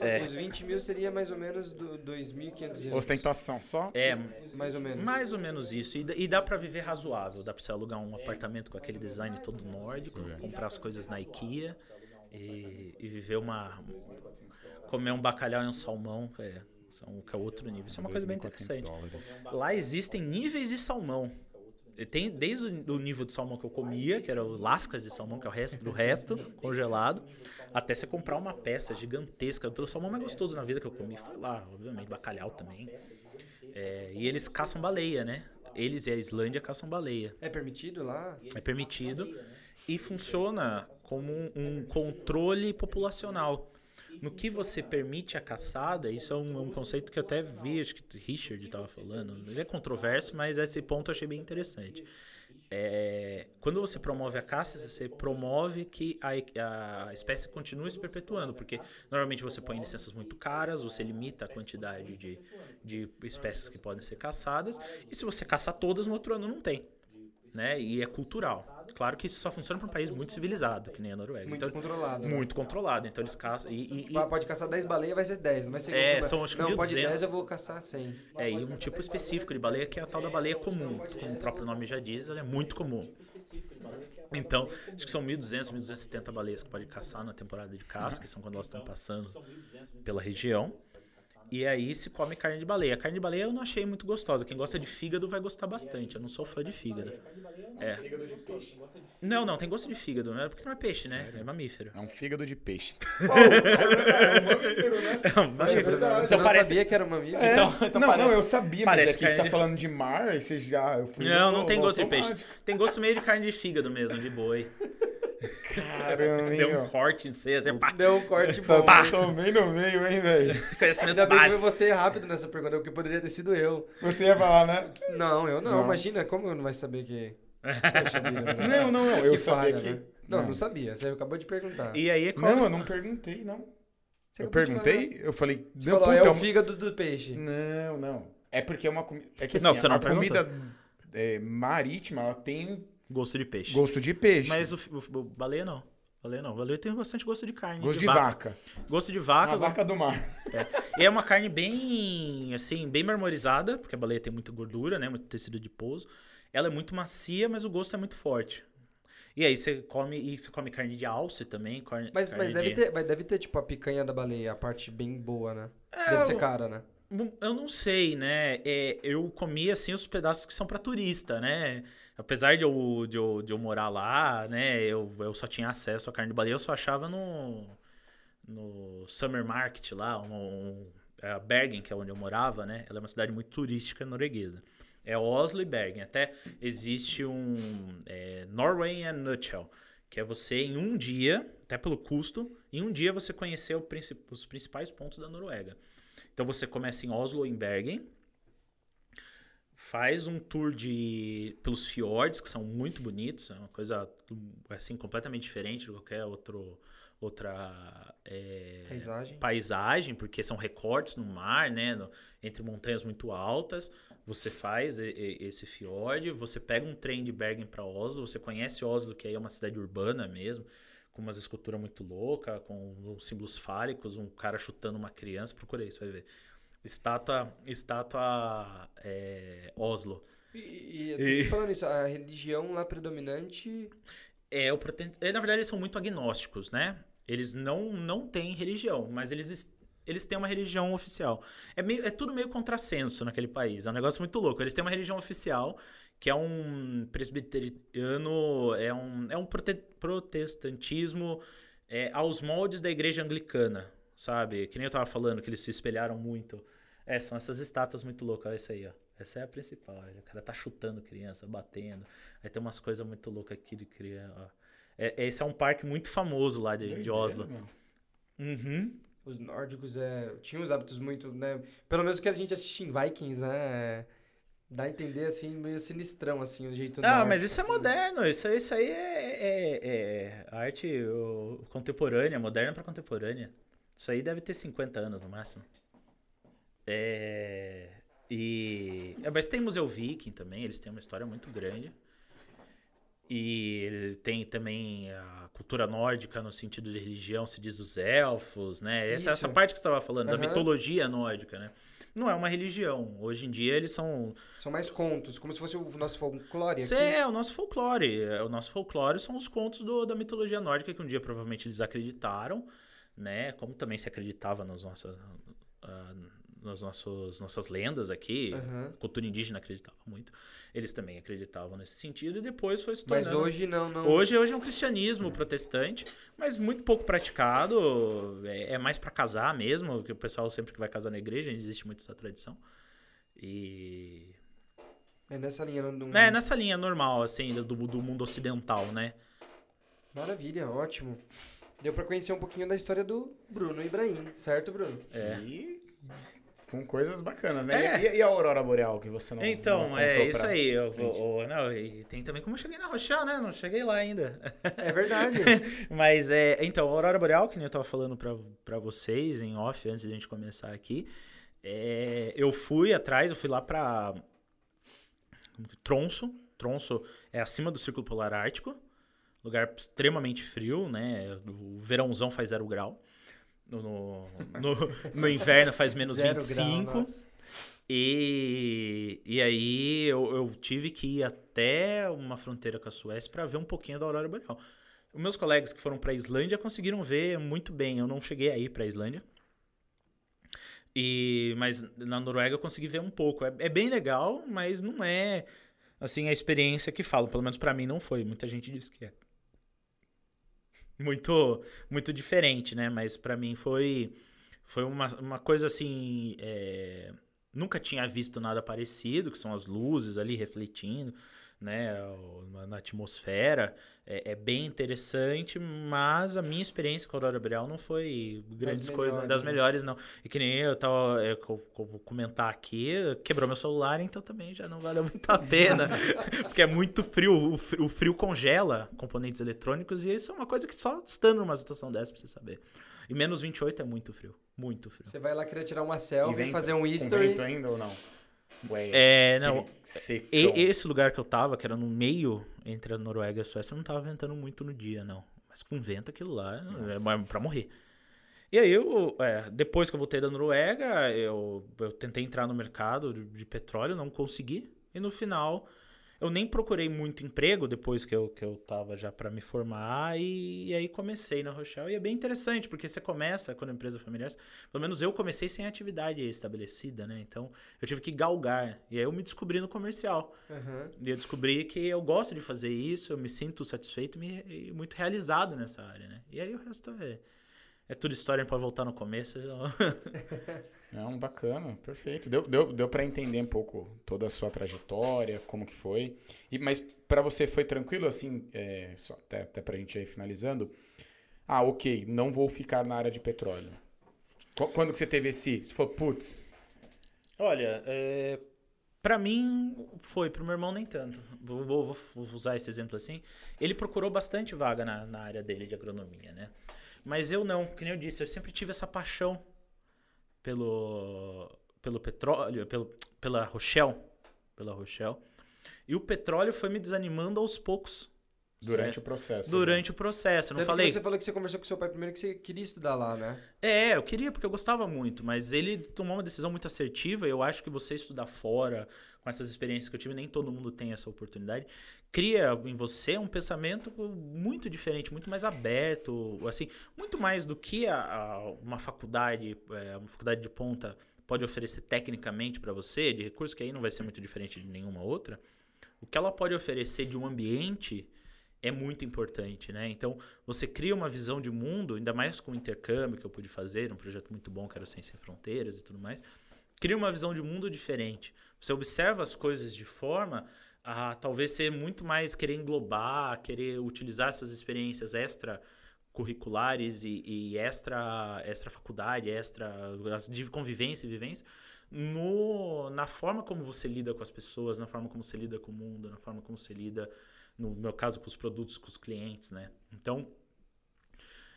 É. Os 20 mil seria mais ou menos do 2.500 euros. Ostentação só? É, Mais ou menos. mais ou menos isso. E, dá- e dá pra viver razoável. Dá pra você alugar um apartamento com aquele design todo nórdico, comprar as coisas na IKEA e, e viver uma. comer um bacalhau e um salmão, que é, são, que é outro nível. Isso é uma coisa bem 2.400 interessante. dólares. Lá existem níveis de salmão. Tem desde o o nível de salmão que eu comia, que era o lascas de salmão, que é o resto do resto, congelado, até você comprar uma peça gigantesca. O salmão mais gostoso na vida que eu comi foi lá, obviamente, bacalhau também. É, e eles caçam baleia, né? Eles e a Islândia caçam baleia. É permitido lá? É permitido e funciona como um, um controle populacional. No que você permite a caçada, isso é um, um conceito que eu até vi, acho que Richard estava falando. Ele é controverso, mas esse ponto eu achei bem interessante. É, quando você promove a caça, você promove que a, a espécie continue se perpetuando, porque normalmente você põe licenças muito caras, você limita a quantidade de, de espécies que podem ser caçadas, e se você caçar todas, no outro ano não tem. Né? E é cultural. Claro que isso só funciona para um país muito civilizado, que nem a Noruega. Muito então, controlado. né? muito controlado. Então eles caçam. E, e- e- Pa- Pode caçar 10 baleias, vai ser 10, não vai ser... É, são acho que Não, pode 1.200. 10, eu vou caçar 100. É, e um tipo específico de baleia que é a tal da baleia comum. Como o próprio nome já diz, ela é muito comum. Então, acho que são 1.200, 1.270 baleias que pode caçar na temporada de caça, que são quando elas estão passando pela região. E aí se come carne de baleia. A carne de baleia eu não achei muito gostosa. Quem gosta de fígado vai gostar bastante. Eu não sou fã de fígado. É. Não, não, tem gosto de fígado, né? Porque não é peixe, né? É mamífero. É um fígado de peixe. É um mamífero. Você Então não parece. sabia que era mamífero? Então, então não, parece. não, eu sabia, mas parece é que você tá falando de mar, aí você já... Eu fui Não, não tem gosto de peixe. Tem gosto meio de carne de fígado mesmo, de boi. Caramba, Deu um corte em você, pá, Deu um corte Tá, bom. Tô bem no meio, hein, velho. conhecimentos Ainda bem que foi básicos. você rápido nessa pergunta, porque poderia ter sido eu. Você ia falar, né? Não, eu não. Não. Imagina, como eu não vai saber que... Poxa vida, né? Não, não, não. Eu Que sabia falha, que... né? Não, não sabia. Você acabou de perguntar. E aí, qual Não, é eu não perguntei, não. Você Eu perguntei, eu falei... Você não, falou, é puta, o fígado do peixe. Não, não. É porque é uma comida... É que assim, Não, você a não comida é, marítima, ela tem gosto de peixe. gosto de peixe. Mas o, o- o baleia não. Baleia não. Baleia tem bastante gosto de carne. Gosto de vaca. Gosto de vaca. Uma vaca do mar. É. E é uma carne bem, assim, bem marmorizada, porque a baleia tem muita gordura, né? Muito tecido de pouso. Ela é muito macia, mas o gosto é muito forte. E aí você come, e você come carne de alce também. Carne, Mas, carne mas deve, de- ter, mas deve ter, tipo, a picanha da baleia, a parte bem boa, né? É, deve ser cara, né? Eu não sei, né? É, eu comi, assim, os pedaços que são pra turista, né? Apesar de eu, de eu, de eu morar lá, né? Eu, eu só tinha acesso à carne de baleia, eu só achava no, no Summer Market lá, um, um, é, Bergen, que é onde eu morava, né? Ela é uma cidade muito turística norueguesa. É Oslo e Bergen. Até existe um é, Norway in a Nutshell, que é você em um dia, até pelo custo, em um dia você conhecer o princi- os principais pontos da Noruega. Então você começa em Oslo em Bergen, faz um tour de pelos fiordes que são muito bonitos, é uma coisa assim completamente diferente de qualquer outro outra é, Paisagem. paisagem, porque são recortes no mar, né, no- entre montanhas muito altas. Você faz e- e- esse fiord, você pega um trem de Bergen para Oslo, você conhece Oslo, que aí é uma cidade urbana mesmo, com umas esculturas muito loucas, com símbolos fálicos, um cara chutando uma criança, procura isso, vai ver. Estátua, estátua é, Oslo. E, e, E- falando isso, a religião lá predominante... É, o proten- é, na verdade, eles são muito agnósticos, né? Eles não, não têm religião, mas eles, es- eles têm uma religião oficial. É, meio, é tudo meio contrassenso naquele país. É um negócio muito louco. Eles têm uma religião oficial, que é um presbiteriano, é um, é um prote- protestantismo é, aos moldes da igreja anglicana, sabe? Que nem eu tava falando, que eles se espelharam muito. É, são essas estátuas muito loucas. Essa aí, ó. Essa é a principal. olha, O cara tá chutando criança, batendo. Aí tem umas coisas muito loucas aqui de criança. ó. É, esse é um parque muito famoso lá de, de Oslo. Uhum. Os nórdicos é, tinham os hábitos muito, né? Pelo menos que a gente assiste em Vikings, né? Dá a entender, assim, meio sinistrão, assim, o jeito Ah, mas isso é assim. moderno. Isso, isso aí é, é- é arte o, contemporânea, moderna para contemporânea. Isso aí deve ter 50 anos no máximo. É, e, é, mas tem Museu Viking também, eles têm uma história muito grande. E ele tem também a cultura nórdica no sentido de religião, se diz os elfos, né? Essa, essa parte que você estava falando, da Aham. mitologia nórdica, né? Não é uma religião. Hoje em dia eles são São mais contos, como se fosse o nosso folclore aqui. é o nosso folclore. É, O nosso folclore são os contos do- da mitologia nórdica que um dia provavelmente eles acreditaram, né? Como também se acreditava nos nossos, ah, nos nossos nossas lendas aqui. A cultura indígena acreditava muito. Eles também acreditavam nesse sentido e depois foi se Mas tornando... hoje não, não. Hoje, hoje é um cristianismo protestante, mas muito pouco praticado. É, é mais para casar mesmo, que o pessoal sempre que vai casar na igreja, existe muito essa tradição. E É nessa linha. Não, é, nessa linha normal, assim, do, do mundo ocidental, né? Maravilha, ótimo. Deu pra conhecer um pouquinho da história do Bruno Ibrahim, certo, Bruno? É. E com coisas bacanas, né? É. E, e a Aurora Boreal que você não Então, não é isso pra aí. Eu, não, e tem também como eu cheguei na Rochelle, né? Não cheguei lá ainda. É verdade. Mas, é, então, a Aurora Boreal, que nem eu tava falando pra, pra vocês em off antes de a gente começar aqui, é, eu fui atrás, eu fui lá pra Tronço. Tronço é acima do Círculo Polar Ártico, lugar extremamente frio, né? O verãozão faz zero grau. No, no, no- no inverno faz menos Zero 25. grau, nossa. E, e aí eu, eu tive que ir até uma fronteira com a Suécia para ver um pouquinho da aurora boreal. Os meus colegas que foram para a Islândia conseguiram ver muito bem. Eu não cheguei a ir para a Islândia. E mas na Noruega eu consegui ver um pouco. É, é bem legal, mas não é assim a experiência que falo. Pelo menos para mim não foi. Muita gente diz que é muito muito diferente, né? Mas para mim foi foi uma, uma coisa assim. é, nunca tinha visto nada parecido, que são as luzes ali refletindo, né, na, atmosfera. É, é bem interessante, mas a minha experiência com a Aurora Boreal não foi grandes coisas, das né? melhores, não. E que nem eu tava, é, que eu, vou comentar aqui, quebrou meu celular, então também já não valeu muito a pena, porque é muito frio, o frio, o frio congela componentes eletrônicos, e isso é uma coisa que só estando numa situação dessa pra você saber. E menos 28 é muito frio, muito frio. Você vai lá querer tirar uma E selfie, vento- fazer um com history. vento ainda ou não? Ué, É, não. E, esse lugar que eu tava, que era no meio entre a Noruega e a Suécia, não tava ventando muito no dia, não. Mas com vento aquilo lá é ma- pra morrer. E aí, eu, é, depois que eu voltei da Noruega, eu, eu tentei entrar no mercado de, de petróleo, não consegui. E no final, eu nem procurei muito emprego depois que eu, que eu tava já para me formar. E, e aí comecei na Rochelle. E é bem interessante, porque você começa, quando a empresa familiar, pelo menos eu comecei sem atividade estabelecida, né? Então, eu tive que galgar. E aí eu me descobri no comercial. Aham. E eu descobri que eu gosto de fazer isso, eu me sinto satisfeito e me- e muito realizado nessa área, né? E aí o resto é, é tudo história para voltar no começo. Não, bacana, perfeito. Deu, deu, deu para entender um pouco toda a sua trajetória, como que foi. E, mas para você foi tranquilo, assim, é, só até, até pra gente ir finalizando. Ah, ok, não vou ficar na área de petróleo. Qu- Quando que você teve esse... Você falou, putz, Olha, é, para mim foi, pro meu irmão nem tanto. Vou, vou- vou usar esse exemplo assim. Ele procurou bastante vaga na, na área dele de agronomia, né? Mas eu não, que nem eu disse, eu sempre tive essa paixão pelo, pelo petróleo, pelo, pela Rochelle, pela Rochelle. E o petróleo foi me desanimando aos poucos. durante certo? o processo. Durante o processo, não Tanto que falei? você falou que você conversou com seu pai primeiro que você queria estudar lá, né? É, eu queria porque eu gostava muito, mas ele tomou uma decisão muito assertiva. e Eu acho que você estudar fora, com essas experiências que eu tive, nem todo mundo tem essa oportunidade. Cria em você um pensamento muito diferente, muito mais aberto, assim, muito mais do que a, a- uma faculdade, é, uma faculdade de ponta pode oferecer tecnicamente para você, de recurso que aí não vai ser muito diferente de nenhuma outra. O que ela pode oferecer de um ambiente é muito importante, né? Então, você cria uma visão de mundo, ainda mais com o intercâmbio que eu pude fazer, um projeto muito bom que era o Sem Fronteiras e tudo mais. Cria uma visão de mundo diferente. Você observa as coisas de forma a talvez ser muito mais querer englobar, querer utilizar essas experiências extra curriculares e, e extra extra faculdade, extra de convivência e vivência no, na forma como você lida com as pessoas, na forma como você lida com o mundo, na forma como você lida, no meu caso, com os produtos, com os clientes, né? Então,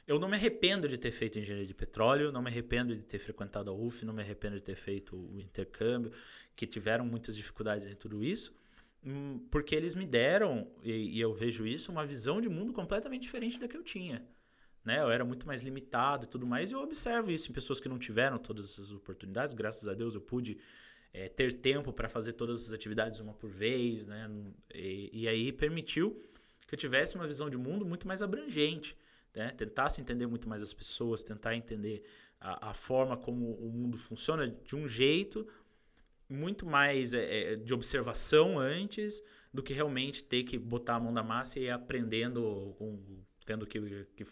eu não me arrependo de ter feito engenharia de petróleo, não me arrependo de ter frequentado a UF, não me arrependo de ter feito o intercâmbio, que tiveram muitas dificuldades em tudo isso, hum, porque eles me deram, e, e eu vejo isso, uma visão de mundo completamente diferente da que eu tinha né? Eu era muito mais limitado e tudo mais, e eu observo isso em pessoas que não tiveram todas essas oportunidades. Graças a Deus eu pude é, ter tempo para fazer todas as atividades uma por vez, né? E, e, aí permitiu que eu tivesse uma visão de mundo muito mais abrangente, né? Tentasse entender muito mais as pessoas, tentar entender a, a forma como o mundo funciona de um jeito muito mais é, de observação antes do que realmente ter que botar a mão na massa e ir aprendendo, com, tendo que, que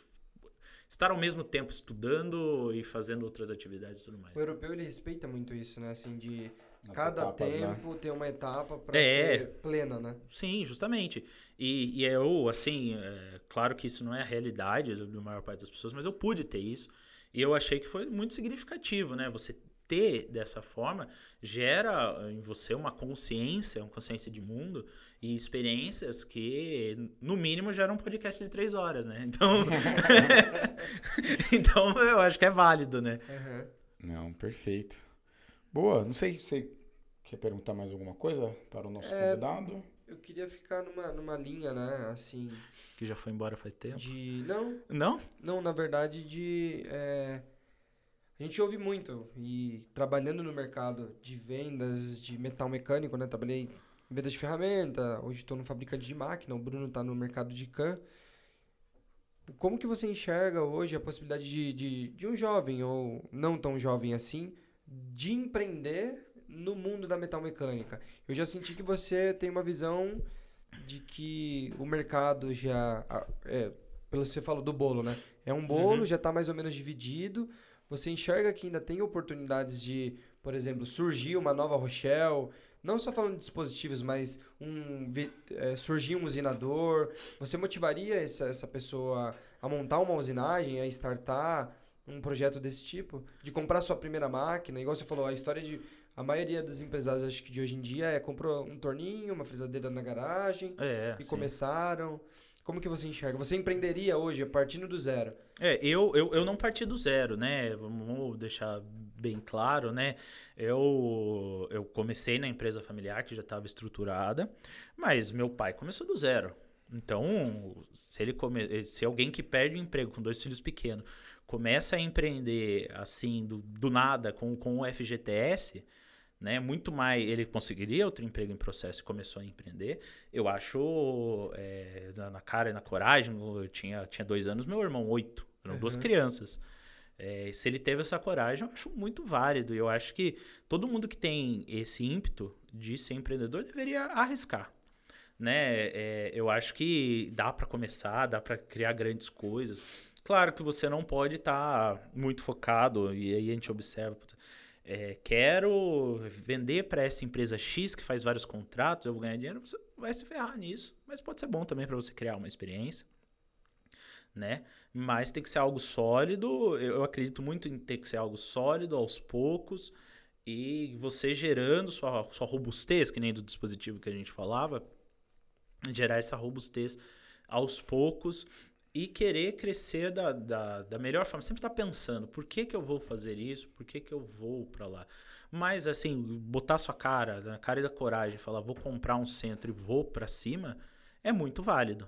estar ao mesmo tempo estudando e fazendo outras atividades e tudo mais. O europeu ele respeita muito isso, né? Assim, de Nas cada etapas, tempo né? ter uma etapa para é, ser plena, né? Sim, justamente. E, e eu, assim, é, claro que isso não é a realidade da maior parte das pessoas, mas eu pude ter isso. E eu achei que foi muito significativo, né? Você ter dessa forma gera em você uma consciência, uma consciência de mundo e experiências que, no mínimo, geram um podcast de três horas, né? Então, então eu acho que é válido, né? Uhum. Não, perfeito. Boa, não sei se você quer perguntar mais alguma coisa para o nosso é, convidado. Eu queria ficar numa, numa linha, né, assim... Que já foi embora faz tempo? De... Não. Não? Não, na verdade, de... É... A gente ouve muito, e trabalhando no mercado de vendas de metal mecânico, né, trabalhei venda de ferramenta, hoje estou no fabricante de máquina, o Bruno está no mercado de CAN. Como que você enxerga hoje a possibilidade de, de, de um jovem, ou não tão jovem assim, de empreender no mundo da metal mecânica? Eu já senti que você tem uma visão de que o mercado já... É, pelo que você falou do bolo, né? É um bolo, uhum. já está mais ou menos dividido. Você enxerga que ainda tem oportunidades de, por exemplo, surgir uma nova Rochelle, não só falando de dispositivos, mas um, é, surgir um usinador. Você motivaria essa, essa pessoa a montar uma usinagem, a startar um projeto desse tipo? De comprar sua primeira máquina? Igual você falou, a história de. A maioria dos empresários, acho que de hoje em dia, é comprou um torninho, uma frisadeira na garagem é, e sim. começaram. Como que você enxerga? Você empreenderia hoje, partindo do zero? É, eu, eu, eu não parti do zero, né? Vamos deixar bem claro, né? Eu, eu comecei na empresa familiar que já estava estruturada, mas meu pai começou do zero. Então, se ele come, se alguém que perde o emprego com dois filhos pequenos começa a empreender assim do, do nada com, com o FGTS, né? Muito mais ele conseguiria outro emprego em processo e começou a empreender. Eu acho é, na cara e na coragem. Eu tinha tinha dois anos, meu irmão oito, eram uhum. duas crianças. É, se ele teve essa coragem, eu acho muito válido. E eu acho que todo mundo que tem esse ímpeto de ser empreendedor deveria arriscar. Né? É, eu acho que dá para começar, dá para criar grandes coisas. Claro que você não pode estar tá muito focado, e aí a gente observa. É, quero vender para essa empresa X que faz vários contratos, eu vou ganhar dinheiro. Você vai se ferrar nisso, mas pode ser bom também para você criar uma experiência né? Mas tem que ser algo sólido. Eu acredito muito em ter que ser algo sólido aos poucos e você gerando sua, sua robustez, que nem do dispositivo que a gente falava, gerar essa robustez aos poucos e querer crescer da, da, da melhor forma. Sempre estar tá pensando, por que, que eu vou fazer isso? Por que, que eu vou para lá? Mas, assim, botar sua cara, na cara e da coragem, falar, vou comprar um centro e vou para cima, é muito válido,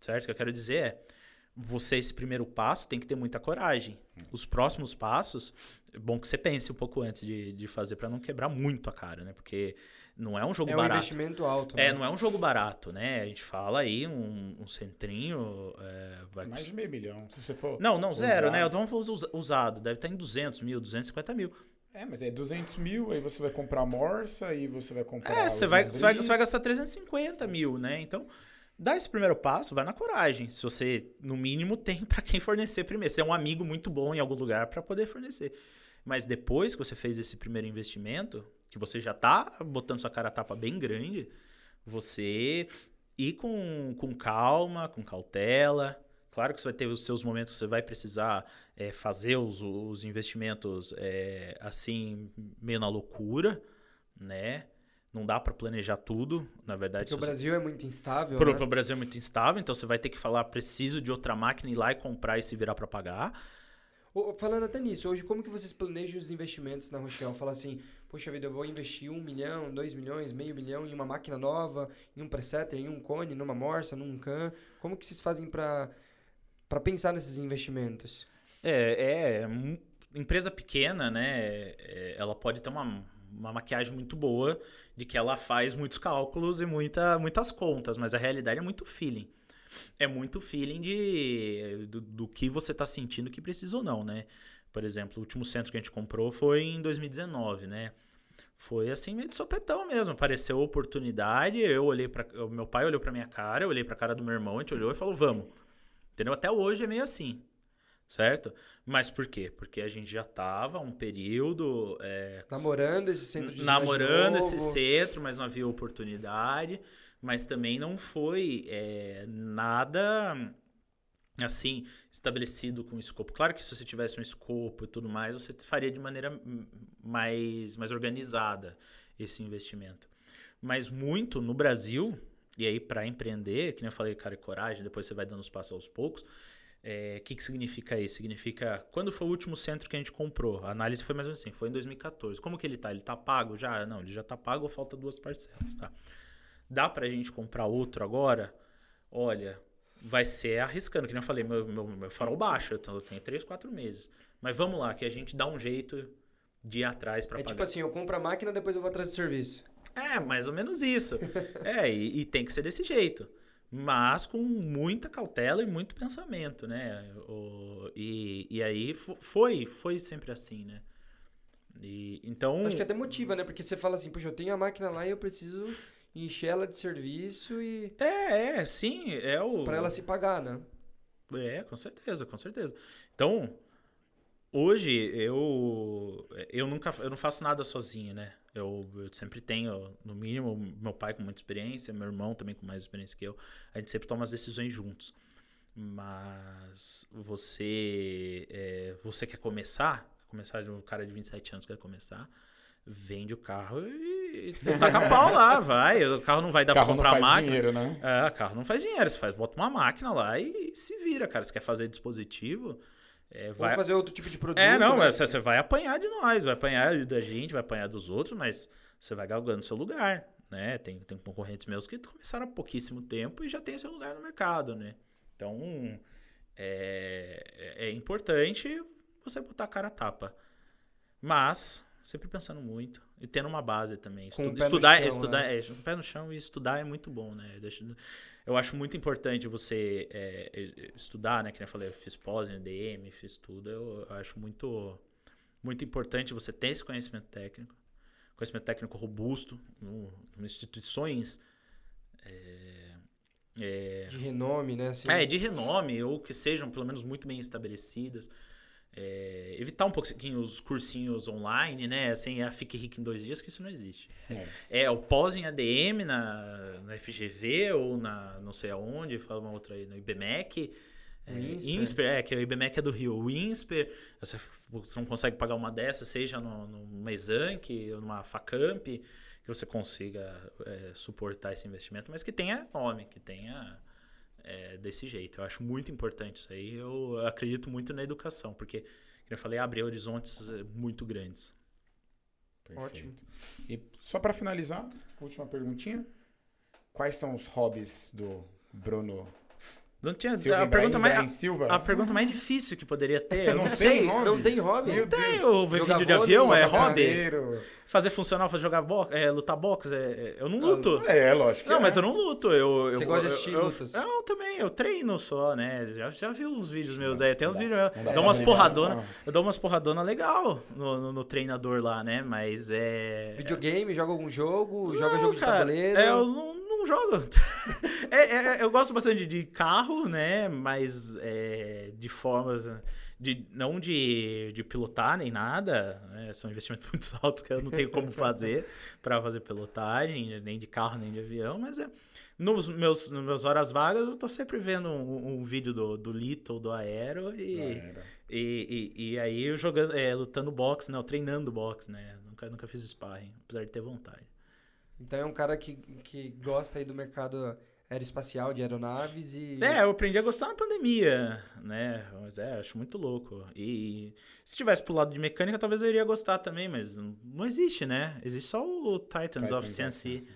certo? O que eu quero dizer é, você, esse primeiro passo, tem que ter muita coragem. Os próximos passos, é bom que você pense um pouco antes de, de fazer para não quebrar muito a cara, né? Porque não é um jogo é barato. É um investimento alto. É, né? É, não é um jogo barato, né? A gente fala aí, um, um centrinho. É, vai... Mais de meio milhão. Se você for. Não, não, zero, né? usado. né? Vamos usado. Deve estar em 200 mil, 250 mil. É, mas é 200 mil, aí você vai comprar morsa, aí você vai comprar. É, você vai, você vai, você vai gastar 350 mil, né? Então dá esse primeiro passo, vai na coragem. Se você, no mínimo, tem para quem fornecer primeiro. Você é um amigo muito bom em algum lugar para poder fornecer. Mas depois que você fez esse primeiro investimento, que você já tá botando sua cara a tapa bem grande, você ir com, com calma, com cautela, Claro que você vai ter os seus momentos que você vai precisar é, fazer os, os investimentos é, assim, meio na loucura, né? Não dá para planejar tudo, na verdade. Porque o Brasil é muito instável. Pro, né? pro Brasil é muito instável, então você vai ter que falar, preciso de outra máquina, ir lá e comprar e se virar para pagar. Falando até nisso, hoje como que vocês planejam os investimentos na Rochelle? Fala assim, poxa vida, eu vou investir um milhão, dois milhões, meio milhão em uma máquina nova, em um presetter, em um cone, numa morsa, num can. Como que vocês fazem para pensar nesses investimentos? É, é empresa pequena, né? é, ela pode ter uma, uma maquiagem muito boa de que ela faz muitos cálculos e muita, muitas contas, mas a realidade é muito feeling. É muito feeling de, do, do que você está sentindo que precisa ou não, né? Por exemplo, o último centro que a gente comprou foi em 2019, né? Foi assim, meio de sopetão mesmo. Apareceu a oportunidade, eu olhei para meu pai olhou para minha cara, eu olhei para a cara do meu irmão, a gente olhou e falou: "Vamos". Entendeu? Até hoje é meio assim. Certo? Mas por quê? Porque a gente já tava um período é, Namorando esse centro de namorando esse centro, mas não havia oportunidade. Mas também não foi é, nada assim estabelecido com escopo. Claro que se você tivesse um escopo e tudo mais, você faria de maneira mais, mais organizada esse investimento. Mas muito no Brasil, e aí para empreender, que nem eu falei, cara e coragem, depois você vai dando os passos aos poucos. O que, que significa isso? Significa quando foi o último centro que a gente comprou? A análise foi mais ou menos assim, foi em 2014. Como que ele tá? Ele tá pago já? Não, ele já tá pago, falta duas parcelas, tá? Dá pra gente comprar outro agora? Olha, vai ser arriscando, que nem eu falei, meu, meu, meu farol baixo, eu tenho- eu tenho 3, 4 meses. Mas vamos lá, que a gente dá um jeito de ir atrás pra É pagar. tipo assim, eu compro a máquina, depois eu vou atrás do serviço. É, mais ou menos isso. é, e, e tem que ser desse jeito. Mas com muita cautela e muito pensamento, né? O- e, e aí fo- foi, foi sempre assim, né? E, então. Acho que até motiva, né? Porque você fala assim, poxa, eu tenho a máquina lá e eu preciso encher ela de serviço e É, é, sim, é o. para ela se pagar, né? É, com certeza, com certeza. Então, hoje eu eu nunca eu não faço nada sozinho, né? Eu, eu sempre tenho, no mínimo, meu pai com muita experiência, meu irmão também com mais experiência que eu. A gente sempre toma as decisões juntos. Mas você é, você quer começar, começar de um cara de 27 anos que quer começar, vende o carro e, e taca pau lá, vai. O carro não vai dar carro pra não comprar faz máquina. dinheiro, né? É, carro não faz dinheiro. Você faz, bota uma máquina lá e se vira, cara. Se quer fazer dispositivo, é, vai. Ou fazer outro tipo de produto. É, não, né? mas você, você vai apanhar de nós, vai apanhar da gente, vai apanhar dos outros, mas você vai galgando seu lugar, né? Tem, tem concorrentes meus que começaram há pouquíssimo tempo e já tem seu lugar no mercado, né? Então, é, é importante você botar a cara a tapa. Mas, sempre pensando muito. E tendo uma base também. Com o Estu- pé no estudar, chão, estudar, né? é, um pé no chão e estudar é muito bom, né? Eu acho muito importante você é, estudar, né? Que nem eu falei, eu fiz pós em DM, fiz tudo. Eu, eu acho muito, muito importante você ter esse conhecimento técnico, conhecimento técnico robusto, no, em instituições é, é, De renome, né? Assim, é, de renome, ou que sejam pelo menos muito bem estabelecidas. É, evitar um pouquinho os cursinhos online, né? Assim, a Fique Rico em dois dias, que isso não existe. É. É, o pós em ADM na, na FGV ou na não sei aonde, fala uma outra aí, no IBMEC. É, Insper. Insper, é, que o IBMEC é do Rio. O Insper, você, você não consegue pagar uma dessas, seja no, numa Exanc ou numa Facamp, que você consiga é, suportar esse investimento, mas que tenha nome, que tenha é, desse jeito. Eu acho muito importante isso aí. Eu acredito muito na educação, porque, como eu falei, abre horizontes é, muito grandes. Perfeito. E só pra finalizar, última perguntinha. Quais são os hobbies do Bruno Não tinha, Silva a, Ibrahim, pergunta Ibrahim mais, Silva? a pergunta mais difícil que poderia ter, eu Não não, sei. hobby? Não tem hobby? Deus. Tem o ver vídeo de avião, é hobby. Carreiro. Fazer funcional, fazer jogar boxe, é, lutar boxe, é, eu não Não, luto. É, lógico. que Não, é. mas eu não luto. Eu, Você eu, gosta de assistir eu, lutas? Eu, também, eu treino só, né? Já, já viu uns vídeos meus aí. Tem uns Não dá, vídeos. não Eu dá dou umas porradonas. não. Eu dou umas porradonas legal no, no, no treinador lá, né? Mas é. Videogame, joga algum jogo, joga Não, jogo de cara, tabuleiro. É, eu não, não jogo. É, é, eu gosto bastante de carro, né? Mas é, de formas. de não de, de pilotar nem nada, né? São investimentos muito altos que eu não tenho como fazer para fazer pilotagem, nem de carro, nem de avião, mas é. Nos meus, nos meus horas vagas, eu tô sempre vendo um, um vídeo do, do Lito, do Aero e, Aero. e, e, e aí eu jogando, é, lutando boxe, não, treinando boxe, né? Nunca, nunca fiz sparring, apesar de ter vontade. Então é um cara que, que gosta aí do mercado aeroespacial, de aeronaves e... É, eu aprendi a gostar na pandemia, né? Mas é, acho muito louco. E se tivesse pro lado de mecânica, talvez eu iria gostar também, mas não, existe, né? Existe só o Titans, Titans of CNC. CNC.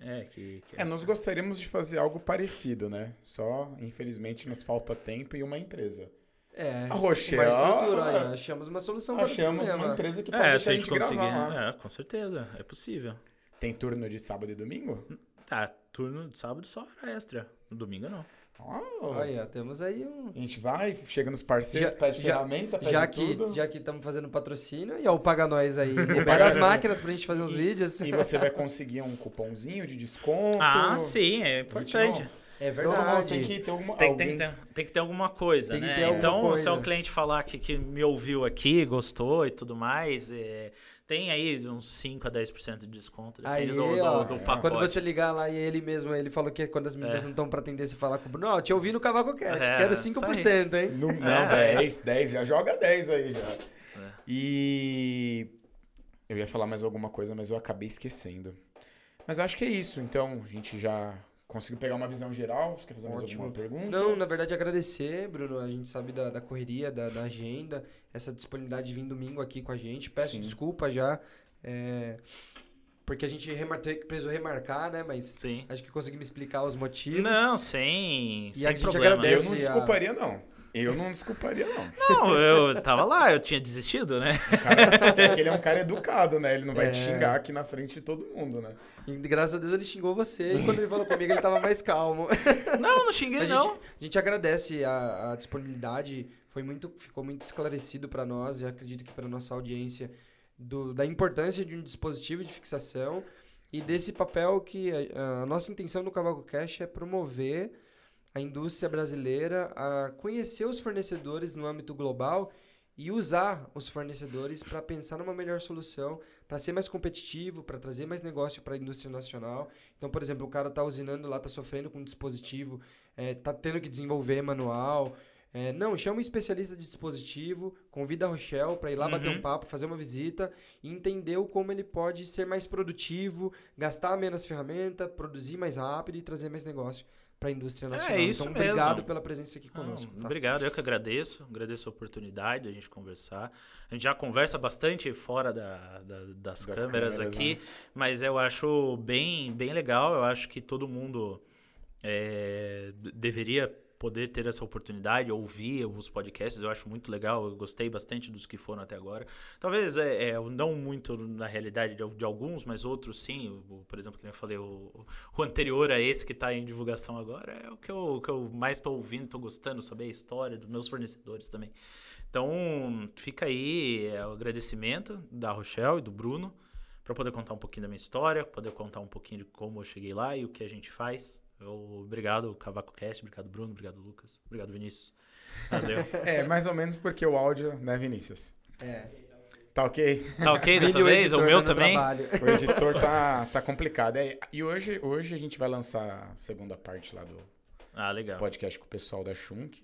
É, que, que É, nós gostaríamos de fazer algo parecido, né? Só, infelizmente, nos falta tempo e uma empresa. É, A Rochelle, uma estrutura, ah, aí, achamos uma solução para o Achamos uma empresa que pode É, se deixar a gente conseguir. gravar lá. É, com certeza, é possível. Tem turno de sábado e domingo? Tá, turno de sábado só hora extra. No domingo não. Oh, Olha, temos aí um... A gente vai, chega nos parceiros, Já- pede já- ferramenta, pede Já que tudo. já que estamos fazendo patrocínio, e ó, o Paga Nós aí, libera as máquinas pra gente fazer uns E- vídeos. E você vai conseguir um cupomzinho de desconto. Ah, sim, é importante. Não. É Todo mundo verdade. tem que ter alguma, Tem, alguém... tem, que ter, tem que ter alguma coisa, Tem que né? ter alguma então, coisa. se é o cliente falar que, que me ouviu aqui, gostou e tudo mais, é, tem aí uns 5 a 10% de desconto, Aí, depende do, ó, do, do é. pacote. Quando você ligar lá e ele mesmo, ele falou que quando as meninas É. não estão pra atender, você falar com o Bruno, ó, te ouvi no Cavaco Cash, É, quero isso 5%, hein? Não, não É, 10, 10, já joga 10 aí já. É. E eu ia falar mais alguma coisa, mas eu acabei esquecendo. Mas acho que é isso. Então, a gente já conseguiu pegar uma visão geral. Você quer fazer mais Ótimo. alguma pergunta? Não, na verdade agradecer, Bruno. A gente sabe da, da correria, da, da agenda, essa disponibilidade de vir domingo aqui com a gente. Peço Sim. desculpa já, é, porque a gente remar, precisou remarcar, né? Mas Sim. acho que conseguimos explicar os motivos. Não, sem, E sem a gente problema. agradece. Eu não a- desculparia, não. Eu não desculparia, não. Não, eu tava lá, eu tinha desistido, né? O cara, porque ele é um cara educado, né? Ele não vai É. te xingar aqui na frente de todo mundo, né? E graças a Deus ele xingou você. E quando ele falou comigo, ele tava mais calmo. Não, não xinguei, A não. gente, a gente agradece a, a disponibilidade, foi muito, ficou muito esclarecido para nós e acredito que para nossa audiência do, da importância de um dispositivo de fixação e desse papel que a, a nossa intenção no Cavaco Cash é promover a indústria brasileira a conhecer os fornecedores no âmbito global e usar os fornecedores para pensar numa melhor solução, para ser mais competitivo, para trazer mais negócio para a indústria nacional. Então, por exemplo, o cara tá usinando lá, tá sofrendo com um dispositivo, é, tá tendo que desenvolver manual. É, não, chama um especialista de dispositivo, convida a Rochelle para ir lá bater Uhum. um papo, fazer uma visita e entender como ele pode ser mais produtivo, gastar menos ferramenta, produzir mais rápido e trazer mais negócio para a indústria nacional. isso então, mesmo. obrigado pela presença aqui Não, conosco. tá? Obrigado, eu que agradeço. Agradeço a oportunidade de a gente conversar. A gente já conversa bastante fora da, da- das, Das câmeras, câmeras, aqui, né? mas eu acho bem, bem legal. Eu acho que todo mundo é, deveria poder ter essa oportunidade, ouvir os podcasts. Eu acho muito legal. Eu gostei bastante dos que foram até agora. Talvez é, é, não muito na realidade de, de alguns, mas outros sim. O- por exemplo, que eu falei, o, o anterior a esse que está em divulgação agora é o que eu, que eu mais estou ouvindo, estou gostando, saber a história dos meus fornecedores também. Então, fica aí é, o agradecimento da Rochelle e do Bruno para poder contar um pouquinho da minha história, poder contar um pouquinho de como eu cheguei lá e o que a gente faz. Eu, obrigado, Cavaco Cast, obrigado, Bruno, obrigado, Lucas, obrigado, Vinícius. Valeu. É, mais ou menos porque o áudio, né, Vinícius? É. Tá ok? Tá ok dessa vez? editor, O meu também? trabalho. O editor tá, tá complicado. É, e hoje, hoje a gente vai lançar a segunda parte lá do Ah, legal. podcast com o pessoal da Shunk.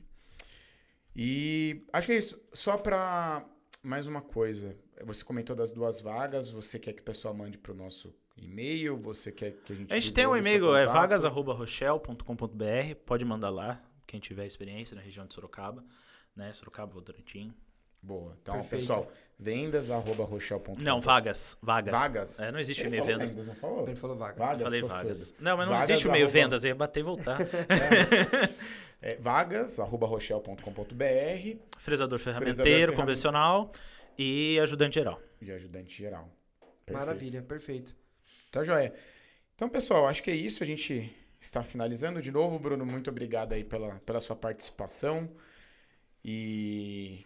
E acho que é isso. Só pra mais uma coisa. Você comentou das duas vagas. Você quer que o pessoal mande pro nosso e-mail? Você quer que a gente. A gente tem um o e-mail, é contato? vagas.rochelle.com.br. Pode mandar lá, quem tiver experiência na região de Sorocaba, né? Sorocaba, Votorantim. Boa. Então, Perfeito. pessoal, vendas arroba rochelle.com. Não, vagas. Vagas. Vagas? É, não existe Ele e-mail falou vendas. vendas, não falou? Ele falou vagas. Vagas, Falei vagas. cedo. Não, mas não Vagas, existe o e-mail arroba- vendas, eu ia bater e voltar. É, vagas, arroba rochelle.com.br Fresador ferramenteiro, ferramen- convencional e ajudante geral. de ajudante geral. Perfeito. Maravilha, perfeito. Tá joia. Então, pessoal, acho que é isso. A gente está finalizando. De novo, Bruno, muito obrigado aí pela, pela sua participação. E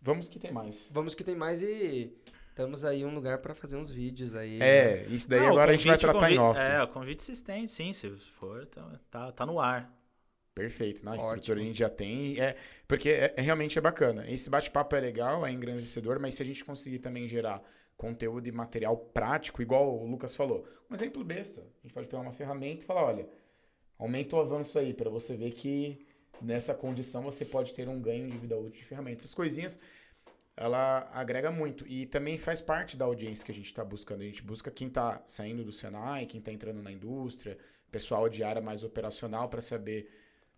vamos que tem mais. Vamos que tem mais e temos aí um lugar pra fazer uns vídeos aí. É, isso daí Não, agora a gente vai convite- tratar em convite- off. É, o convite se estende, sim, se for, tá, tá, tá no ar. Perfeito. Na Ótimo. estrutura a gente já tem. É, porque é, é- realmente é bacana. Esse bate-papo é legal, é engrandecedor, mas se a gente conseguir também gerar conteúdo e material prático, igual o Lucas falou, um exemplo besta. A gente pode pegar uma ferramenta e falar, olha, aumenta o avanço aí para você ver que nessa condição você pode ter um ganho de vida útil de ferramentas. Essas coisinhas, ela agrega muito e também faz parte da audiência que a gente está buscando. A gente busca quem está saindo do Senai, quem está entrando na indústria, pessoal de área mais operacional para saber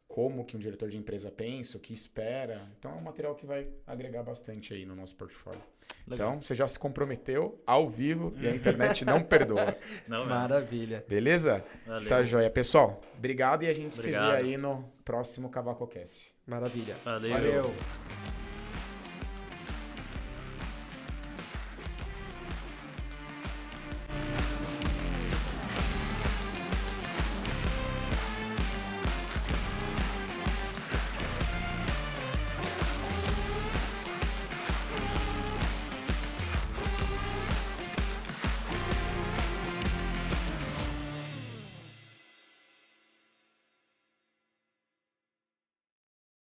como que um diretor de empresa pensa, o que espera. Então é um material que vai agregar bastante aí no nosso portfólio. Legal. Então, você já se comprometeu ao vivo e a internet não perdoa. Não. Maravilha. Beleza? Valeu. Tá joia. Pessoal, obrigado e a gente se Obrigado. vê aí no próximo CavacoCast. Maravilha. Valeu. Valeu.